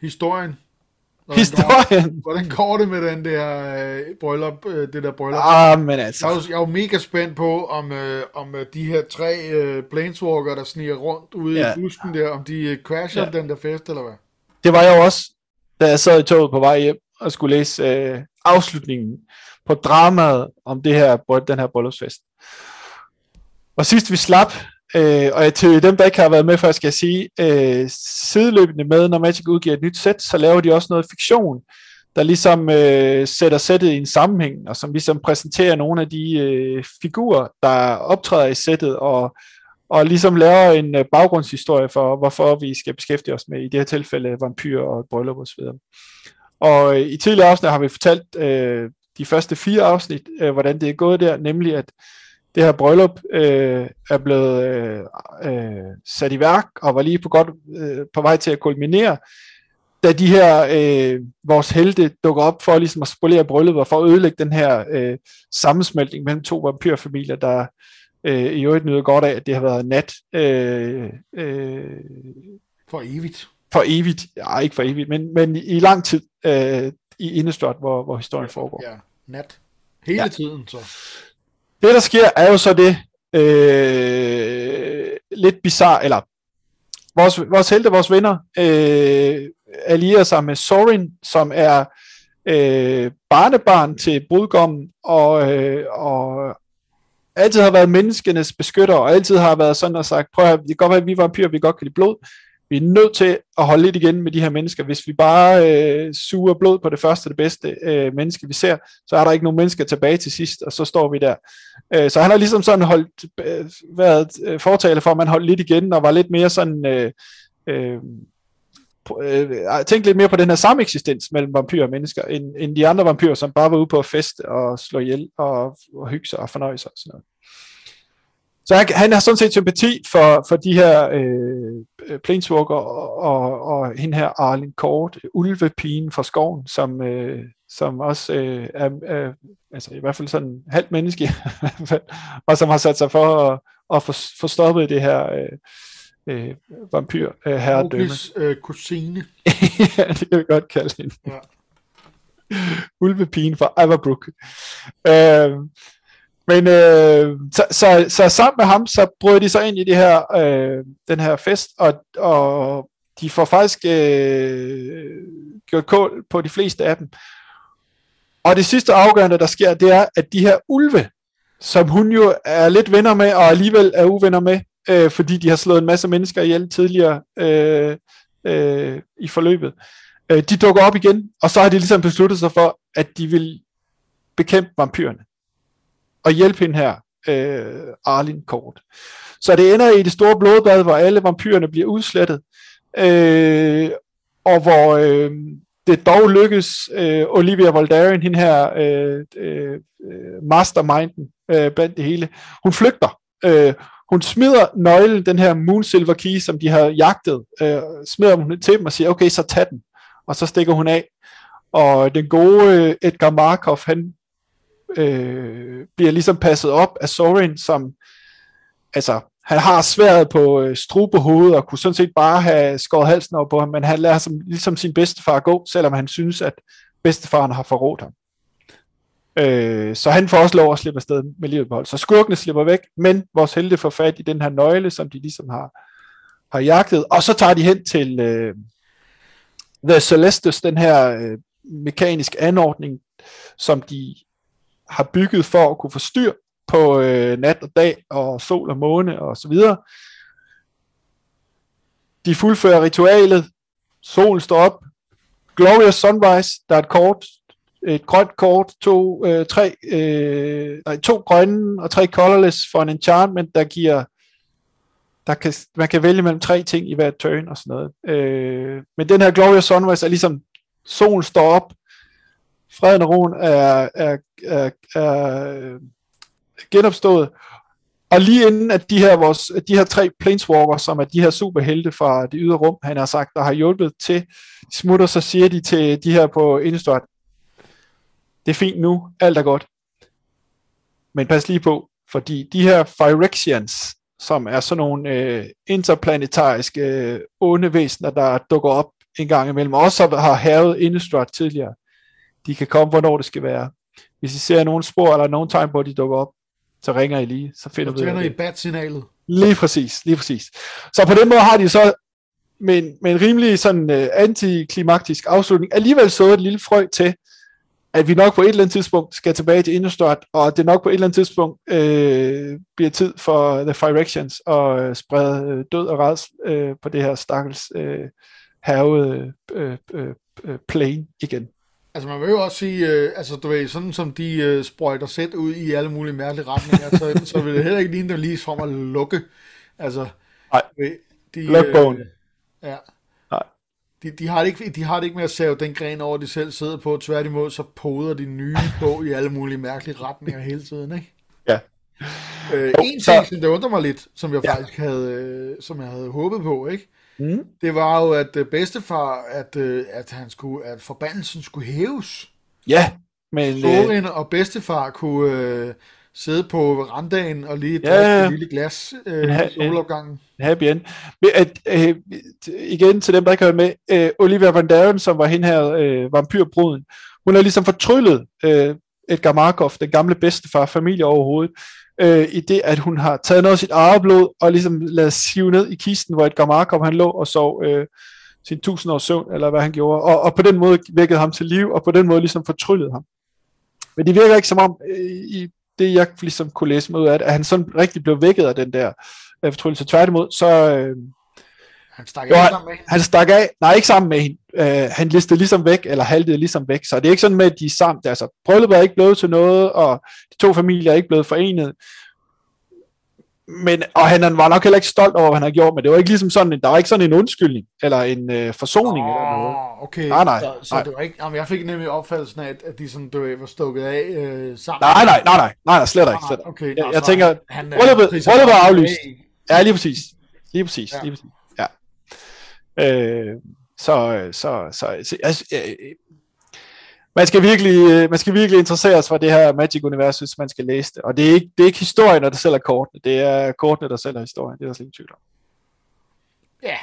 Historien. Hvordan Historien. Går, hvordan går det med den der øh, bryllup, øh, det der bryllup? Ah, men altså. Jeg er, jo, jeg er jo mega spændt på, om, øh, om øh, de her tre øh, planeswalker, der sniger rundt ude ja. i busken der, om de øh, crasher ja. den der fest, eller hvad? Det var jeg jo også, da jeg sad i toget på vej hjem og skulle læse øh, afslutningen på dramaet om det her, den her bryllupsfest. Og sidst vi slap, øh, og til dem, der ikke har været med før, skal jeg sige, øh, sideløbende med, når Magic udgiver et nyt sæt, så laver de også noget fiktion, der ligesom øh, sætter sættet i en sammenhæng, og som ligesom præsenterer nogle af de øh, figurer, der optræder i sættet, og, og ligesom laver en øh, baggrundshistorie for, hvorfor vi skal beskæftige os med, i det her tilfælde, vampyrer og bryllup osv. Og øh, i tidligere afsnit har vi fortalt øh, de første fire afsnit, øh, hvordan det er gået der, nemlig at det her bryllup øh, er blevet øh, øh, sat i værk og var lige på godt øh, på vej til at kulminere, da de her øh, vores helte dukker op for ligesom at spolere brylluppet og for at ødelægge den her øh, sammensmeltning mellem to vampyrfamilier, der øh, i øvrigt nyder godt af, at det har været nat. Øh, øh, for evigt. For evigt. Ja, ikke for evigt, men, men i lang tid øh, i Innistrad, hvor, hvor historien foregår. Ja, nat. Hele ja. tiden, så. Det, der sker, er jo så det øh, lidt bizarre, eller vores, vores helte, vores venner, øh, allierer sig med Sorin, som er øh, barnebarn til brudgommen, og, øh, og altid har været menneskenes beskytter, og altid har været sådan og sagt, prøv at det kan godt være, at vi er vampyrer, vi godt kan lide blod, vi er nødt til at holde lidt igen med de her mennesker. Hvis vi bare øh, suger blod på det første det bedste øh, menneske, vi ser, så er der ikke nogen mennesker tilbage til sidst, og så står vi der. Øh, så han har ligesom sådan holdt, øh, været øh, fortaler for, at man holdt lidt igen, og var lidt mere sådan... Øh, øh, øh, tænkte lidt mere på den her sameksistens mellem vampyrer og mennesker, end, end de andre vampyrer, som bare var ude på at feste og slå ihjel og, og hygge sig og fornøje sig og sådan noget. Så han, han har sådan set sympati for, for de her øh, planeswalker og, og, og hende her Arlen Kort, ulvepigen fra skoven, som, øh, som også øh, er, er, altså i hvert fald sådan halvt menneske, og som har sat sig for at, at få, få stoppet det her øh, øh, vampyr øh, herredømme. øh, kusine. ja, det kan vi godt kalde hende. Ja. Ulvepigen fra Averbrook. Øh, men øh, så, så, så sammen med ham, så bryder de sig ind i det her, øh, den her fest, og, og de får faktisk øh, gjort kål på de fleste af dem. Og det sidste afgørende, der sker, det er, at de her ulve, som hun jo er lidt venner med, og alligevel er uvenner med, øh, fordi de har slået en masse mennesker ihjel tidligere øh, øh, i forløbet, øh, de dukker op igen, og så har de ligesom besluttet sig for, at de vil bekæmpe vampyrerne og hjælpe hende her, øh, Arlin kort. Så det ender i det store blodbad, hvor alle vampyrerne bliver udslettet, øh, og hvor øh, det dog lykkes øh, Olivia Voldaren, hende her øh, øh, øh, masterminden øh, blandt det hele, hun flygter. Øh, hun smider nøglen, den her Moon Silver Key, som de har jagtet, øh, smider hun til dem og siger, okay, så tag den. Og så stikker hun af. Og den gode øh, Edgar Markov, han øh, bliver ligesom passet op af Sorin, som altså, han har sværet på øh, stru hovedet, og kunne sådan set bare have skåret halsen over på ham, men han lader som, ligesom sin bedstefar gå, selvom han synes, at bedstefaren har forrådt ham. Øh, så han får også lov at slippe afsted med livet beholdt. Så skurkene slipper væk, men vores helte får fat i den her nøgle, som de ligesom har, har jagtet, og så tager de hen til øh, The Celestus, den her øh, mekanisk anordning, som de har bygget for at kunne få styr på øh, nat og dag og sol og måne og så videre. De fuldfører ritualet, solen står op, Glorious Sunrise, der er et kort, et grønt kort, to, øh, tre, øh, nej, to grønne og tre colorless for en enchantment, der giver, der kan, man kan vælge mellem tre ting i hver turn og sådan noget. Øh, men den her Glorious Sunrise er ligesom, solen står op, freden og roen er, er, er, er genopstået, og lige inden at de her, vores, de her tre planeswalkers, som er de her superhelte fra det ydre rum, han har sagt, der har hjulpet til smutter, så siger de til de her på Indestort, det er fint nu, alt er godt. Men pas lige på, fordi de her Phyrexians, som er sådan nogle øh, interplanetariske øh, onde væsener, der dukker op en gang imellem, også har havet Innistrad tidligere, de kan komme, hvornår det skal være. Hvis I ser nogen spor eller nogen tegn på, at de dukker op, så ringer I lige, så finder vi det. Så tænder I bat-signalet. Lige præcis, lige præcis. Så på den måde har de så med en, med en rimelig sådan uh, antiklimaktisk afslutning alligevel så et lille frø til, at vi nok på et eller andet tidspunkt skal tilbage til Indostart, og det nok på et eller andet tidspunkt øh, bliver tid for The Phyrexians at øh, sprede øh, død og reds øh, på det her stakkels øh, havede øh, øh, øh, plane igen. Altså man vil jo også sige, øh, altså du ved, sådan som de øh, sprøjter sæt ud i alle mulige mærkelige retninger, så, så vil det heller ikke ligne dem lige som at lukke. Altså, Nej, de, øh, Ja. Nej. De, de, har det ikke, de har det ikke med at save den gren over, de selv sidder på. Tværtimod, så poder de nye på i alle mulige mærkelige retninger hele tiden, ikke? Ja. Øh, en ting, så... som det undrer mig lidt, som jeg ja. faktisk havde, øh, som jeg havde håbet på, ikke? Mm. Det var jo, at øh, bedstefar, at, øh, at, han skulle, at forbandelsen skulle hæves. Ja, men... Sorin øh... og bedstefar kunne øh, sidde på verandaen og lige drikke ja, et lille glas øh, ha- i solopgangen. Happy end. Men, at, øh, igen til dem, der ikke har med, øh, Olivia Van Daren, som var hende her, øh, vampyrbruden, hun har ligesom fortryllet øh, Edgar Markov, den gamle bedstefar, familie overhovedet, øh, i det, at hun har taget noget af sit arveblod og ligesom lavet sive ned i kisten, hvor Edgar Markov han lå og sov øh, sin tusind års søvn, eller hvad han gjorde, og, og på den måde vækkede ham til liv, og på den måde ligesom fortryllede ham. Men det virker ikke som om, øh, i det jeg ligesom kunne læse mig ud af, at han sådan rigtig blev vækket af den der øh, fortryllelse. Tværtimod, så... Øh, han stak af sammen med hende? Han stak af, nej ikke sammen med hende. Øh, han listede ligesom væk, eller haltede ligesom væk. Så det er ikke sådan med, at de er sammen. Altså, brylluppet er ikke blevet til noget, og de to familier er ikke blevet forenet men, og han var nok heller ikke stolt over, hvad han har gjort, men det var ikke ligesom sådan, der var ikke sådan en undskyldning, eller en øh, forsoning oh, eller noget. okay. Nej, nej. Så, så nej. det var ikke, jamen, jeg fik nemlig opfattelsen af, at, de sådan, du var stukket af øh, sammen. Nej, nej, nej, nej, nej, nej slet ikke. Slet. Okay, jeg, jeg tænker, brylluppet er aflyst. Ja, lige præcis. Lige præcis, ja. lige præcis. Ja. Øh, så, så, så, så altså, man skal virkelig, øh, man skal virkelig interessere sig for det her Magic-univers, hvis man skal læse det. Og det er ikke, det er ikke historien, der sælger kortene. Det er kortene, der sælger historien. Det er der slet ingen tvivl om. Ja.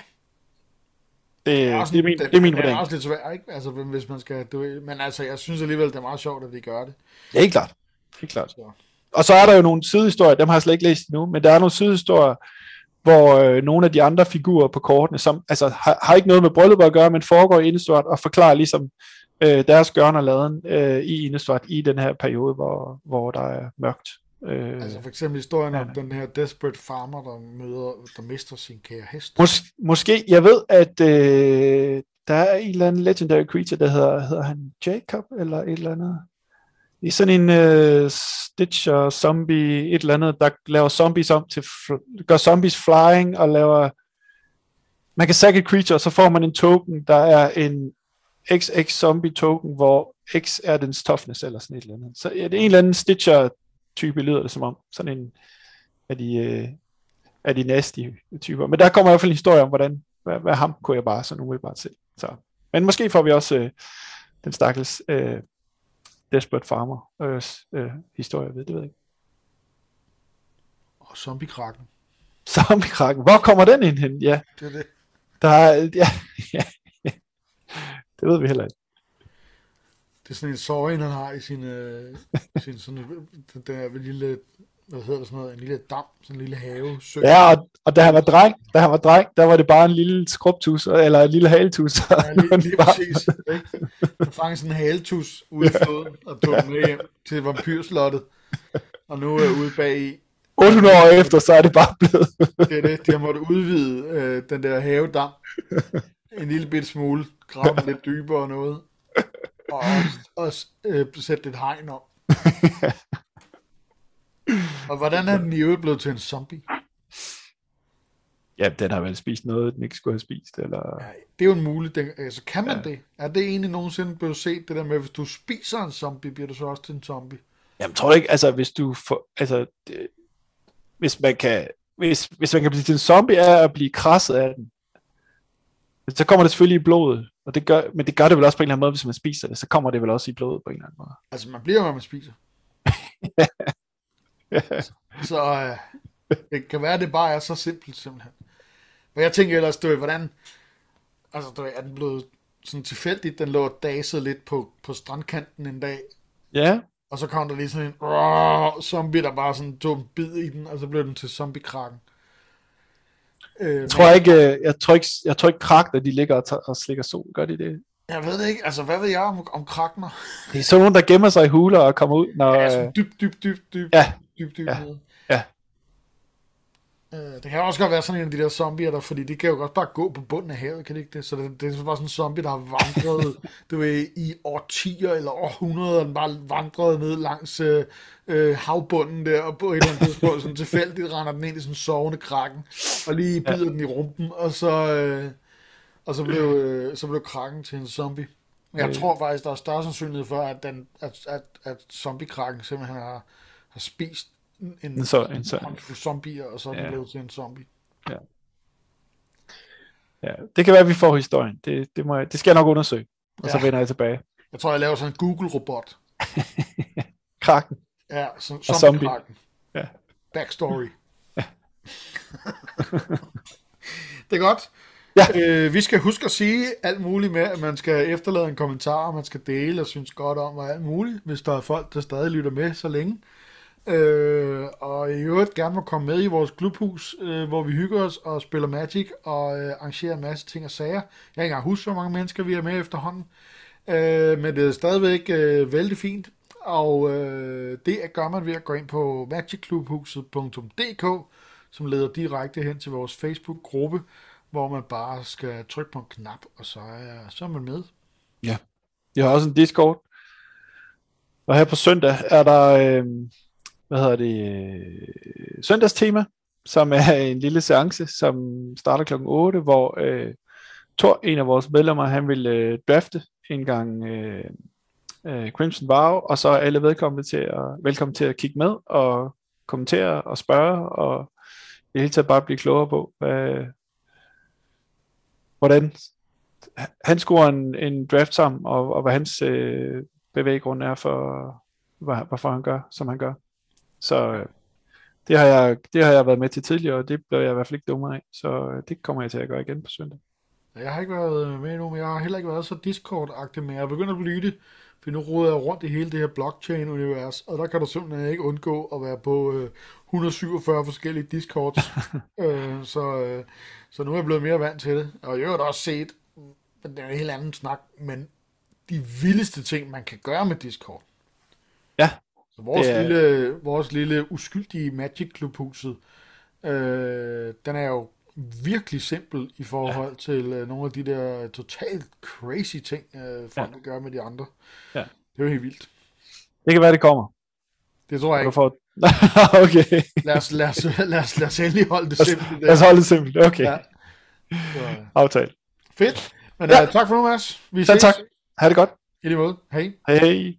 Det, det, er, også, det er min, det, det er min vurdering. Det er også lidt svært, ikke? Altså, hvis man skal... Du, men altså, jeg synes alligevel, det er meget sjovt, at de gør det. Ja, helt klart. Helt klart. Så. Og så er der jo nogle sidehistorier, dem har jeg slet ikke læst endnu, men der er nogle sidehistorier, hvor øh, nogle af de andre figurer på kortene, som altså, har, har ikke noget med bryllup at gøre, men foregår i Indestort og forklarer ligesom øh, deres gørn og laden øh, i Indestort i den her periode, hvor, hvor der er mørkt. Øh, altså for eksempel historien ja. om den her desperate farmer, der møder, der mister sin kære hest. Mås- måske, jeg ved, at øh, der er en eller anden legendary creature, der hedder, hedder han Jacob, eller et eller andet. Det er sådan en øh, Stitcher zombie, et eller andet, der laver zombies om til, gør zombies flying, og laver, man kan sække et creature, og så får man en token, der er en XX zombie token, hvor X er dens toughness, eller sådan et eller andet. Så ja, det er en eller anden Stitcher type, lyder det som om. Sådan en af de, øh, af de nasty typer. Men der kommer i hvert fald en historie om, hvordan, hvad, hvad ham kunne jeg bare sådan umiddelbart se. Så. Men måske får vi også øh, den stakkels øh, Desperate Farmer øh, øh, historie ved, det ved jeg ikke. Og zombie-kraken. Zombie-kraken. Hvor kommer den ind hen? Ja. Det er det. Der er, ja, ja, ja. Det ved vi heller ikke. Det er sådan en sorgen, han har i sin, øh, sin sådan, den der lille, hvad hedder det sådan noget, en lille dam, sådan en lille have. Sø. Ja, og, og da han var dreng, da han var dreng, der var det bare en lille skrubtus, eller en lille haletus. Ja, lige, lige præcis. Ikke? Han fangede sådan en haletus ude i floden, og tog den med hjem til vampyrslottet, og nu er ude bag i. 800 år efter, så er det bare blevet. det er det, de har måttet udvide øh, den der havedam en lille bit smule, grave den lidt dybere og noget, og også, også øh, sætte lidt hegn om. og hvordan er den i øvrigt blevet til en zombie? Ja, den har vel spist noget, den ikke skulle have spist, eller... Ja, det er jo en mulig. Altså, kan man Ja. det? Er det egentlig nogensinde blevet set, det der med, hvis du spiser en zombie, bliver du så også til en zombie? Jamen, tror du ikke, altså, hvis du får... Altså, det, hvis man kan... Hvis, hvis man kan blive til en zombie af at blive krasset af den, så kommer det selvfølgelig i blodet. Og det gør, men det gør det vel også på en eller anden måde, hvis man spiser det. Så kommer det vel også i blodet på en eller anden måde. Altså, man bliver, hvad man spiser. Så øh, det kan være, det bare er så simpelt, simpelthen. Men jeg tænker ellers, du ved, hvordan... Altså, du ved, er den blevet sådan tilfældigt, den lå og dasede lidt på, på strandkanten en dag, ja, og så kom der lige sådan en zombie, der bare sådan tog en bid i den, og så blev den til zombie-kraken. Øh, jeg tror ikke, øh, jeg tror ikke, jeg tror ikke krakter, de ligger og, og slikker sol. Gør de det? Jeg ved det ikke, altså hvad ved jeg om, om krakner? Det er sådan nogen, der gemmer sig i huler og kommer ud, når... Ja, Øh, sådan dybt, dybt, dybt, dybt, ja, dybt, dybt ja, nede. ja. Øh, det kan også godt være sådan en af de der zombier der, fordi de kan jo godt bare gå på bunden af havet, kan det ikke det? Så det, det er bare sådan en zombie, der har vandret, du ved, i årtier eller århundreder, den bare vandret ned langs øh, øh, havbunden der, og på et eller andet tidspunkt sådan tilfældigt render den ind i sådan en sovende krakken, og lige bider ja. den i rumpen, og så, øh, og så blev, øh, så blev krakken til en zombie. Men jeg Øh. tror faktisk, der er større sandsynlighed for, at, den, at, at, at zombie-krakken simpelthen har, har spist en, En så- en så- håndfuld zombier, og så er den Ja. blevet til en zombie. ja, det kan være, at vi får historien. Det, det, må jeg, det skal jeg nok undersøge. Og så Ja. vender jeg tilbage. Jeg tror, jeg laver sådan en Google-robot. Krakken. Ja, som zombie. zombie-krakken. Ja. Backstory. det er godt. Ja. Øh, vi skal huske at sige alt muligt med, at man skal efterlade en kommentar, og man skal dele og synes godt om og alt muligt, hvis der er folk, der stadig lytter med så længe. Øh, og i øvrigt gerne må komme med i vores klubhus, øh, hvor vi hygger os og spiller Magic og øh, arrangerer en masse ting og sager. Jeg kan ikke engang huske, hvor mange mennesker vi er med efterhånden. Øh, men det er stadigvæk øh, vældig fint. Og øh, det gør man ved at gå ind på magicklubhuset.dk, som leder direkte hen til vores Facebook-gruppe, hvor man bare skal trykke på en knap, og så er, så er man med. Ja. Jeg har også en Discord. Og her på søndag er der, øh, hvad hedder det, øh, søndagstema, som er en lille seance, som starter klokken 8, hvor øh, Thor, en af vores medlemmer, han vil øh, drafte en gang øh, øh, Crimson Vow, og så er alle velkomne til at, velkommen til at kigge med og kommentere og spørge, og i det hele taget bare blive klogere på, hvad, hvordan han scorer en, en draft sammen, og, og hvad hans øh, bevæggrund er for, hvad, hvorfor han gør, som han gør. Så øh, det har, jeg, det har jeg været med til tidligere, og det blev jeg i hvert fald ikke dummere af, så øh, det kommer jeg til at gøre igen på søndag. Jeg har ikke været med endnu, men jeg har heller ikke været så Discord-agtig, men jeg er begyndt at blive det, for nu roder jeg rundt i hele det her blockchain-univers, og der kan du simpelthen ikke undgå at være på øh, 147 forskellige Discords. øh, så, øh, så nu er jeg blevet mere vant til det, og jeg har også set, men det er en helt anden snak, men de vildeste ting, man kan gøre med Discord. Ja, Så vores, Det er- lille, vores lille uskyldige Magic Clubhuset, øh, den er jo virkelig simpel i forhold til øh, nogle af de der totalt crazy ting, øh, folk Ja. ja. gør med de andre. Ja. Det er jo helt vildt. det kan være, det kommer. Det tror jeg ikke. får... okay, Lad os, lad, os, lad, os, lad os endelig holde det lad os, simpelt. lad os holde det simpelt. Okay, Ja. ja. Så, aftalt. fedt. Men Ja. ja. uh, tak for nu, Mads. Vi Ja, ses. tak. Ha' det godt. I lige måde. Hej. Hej.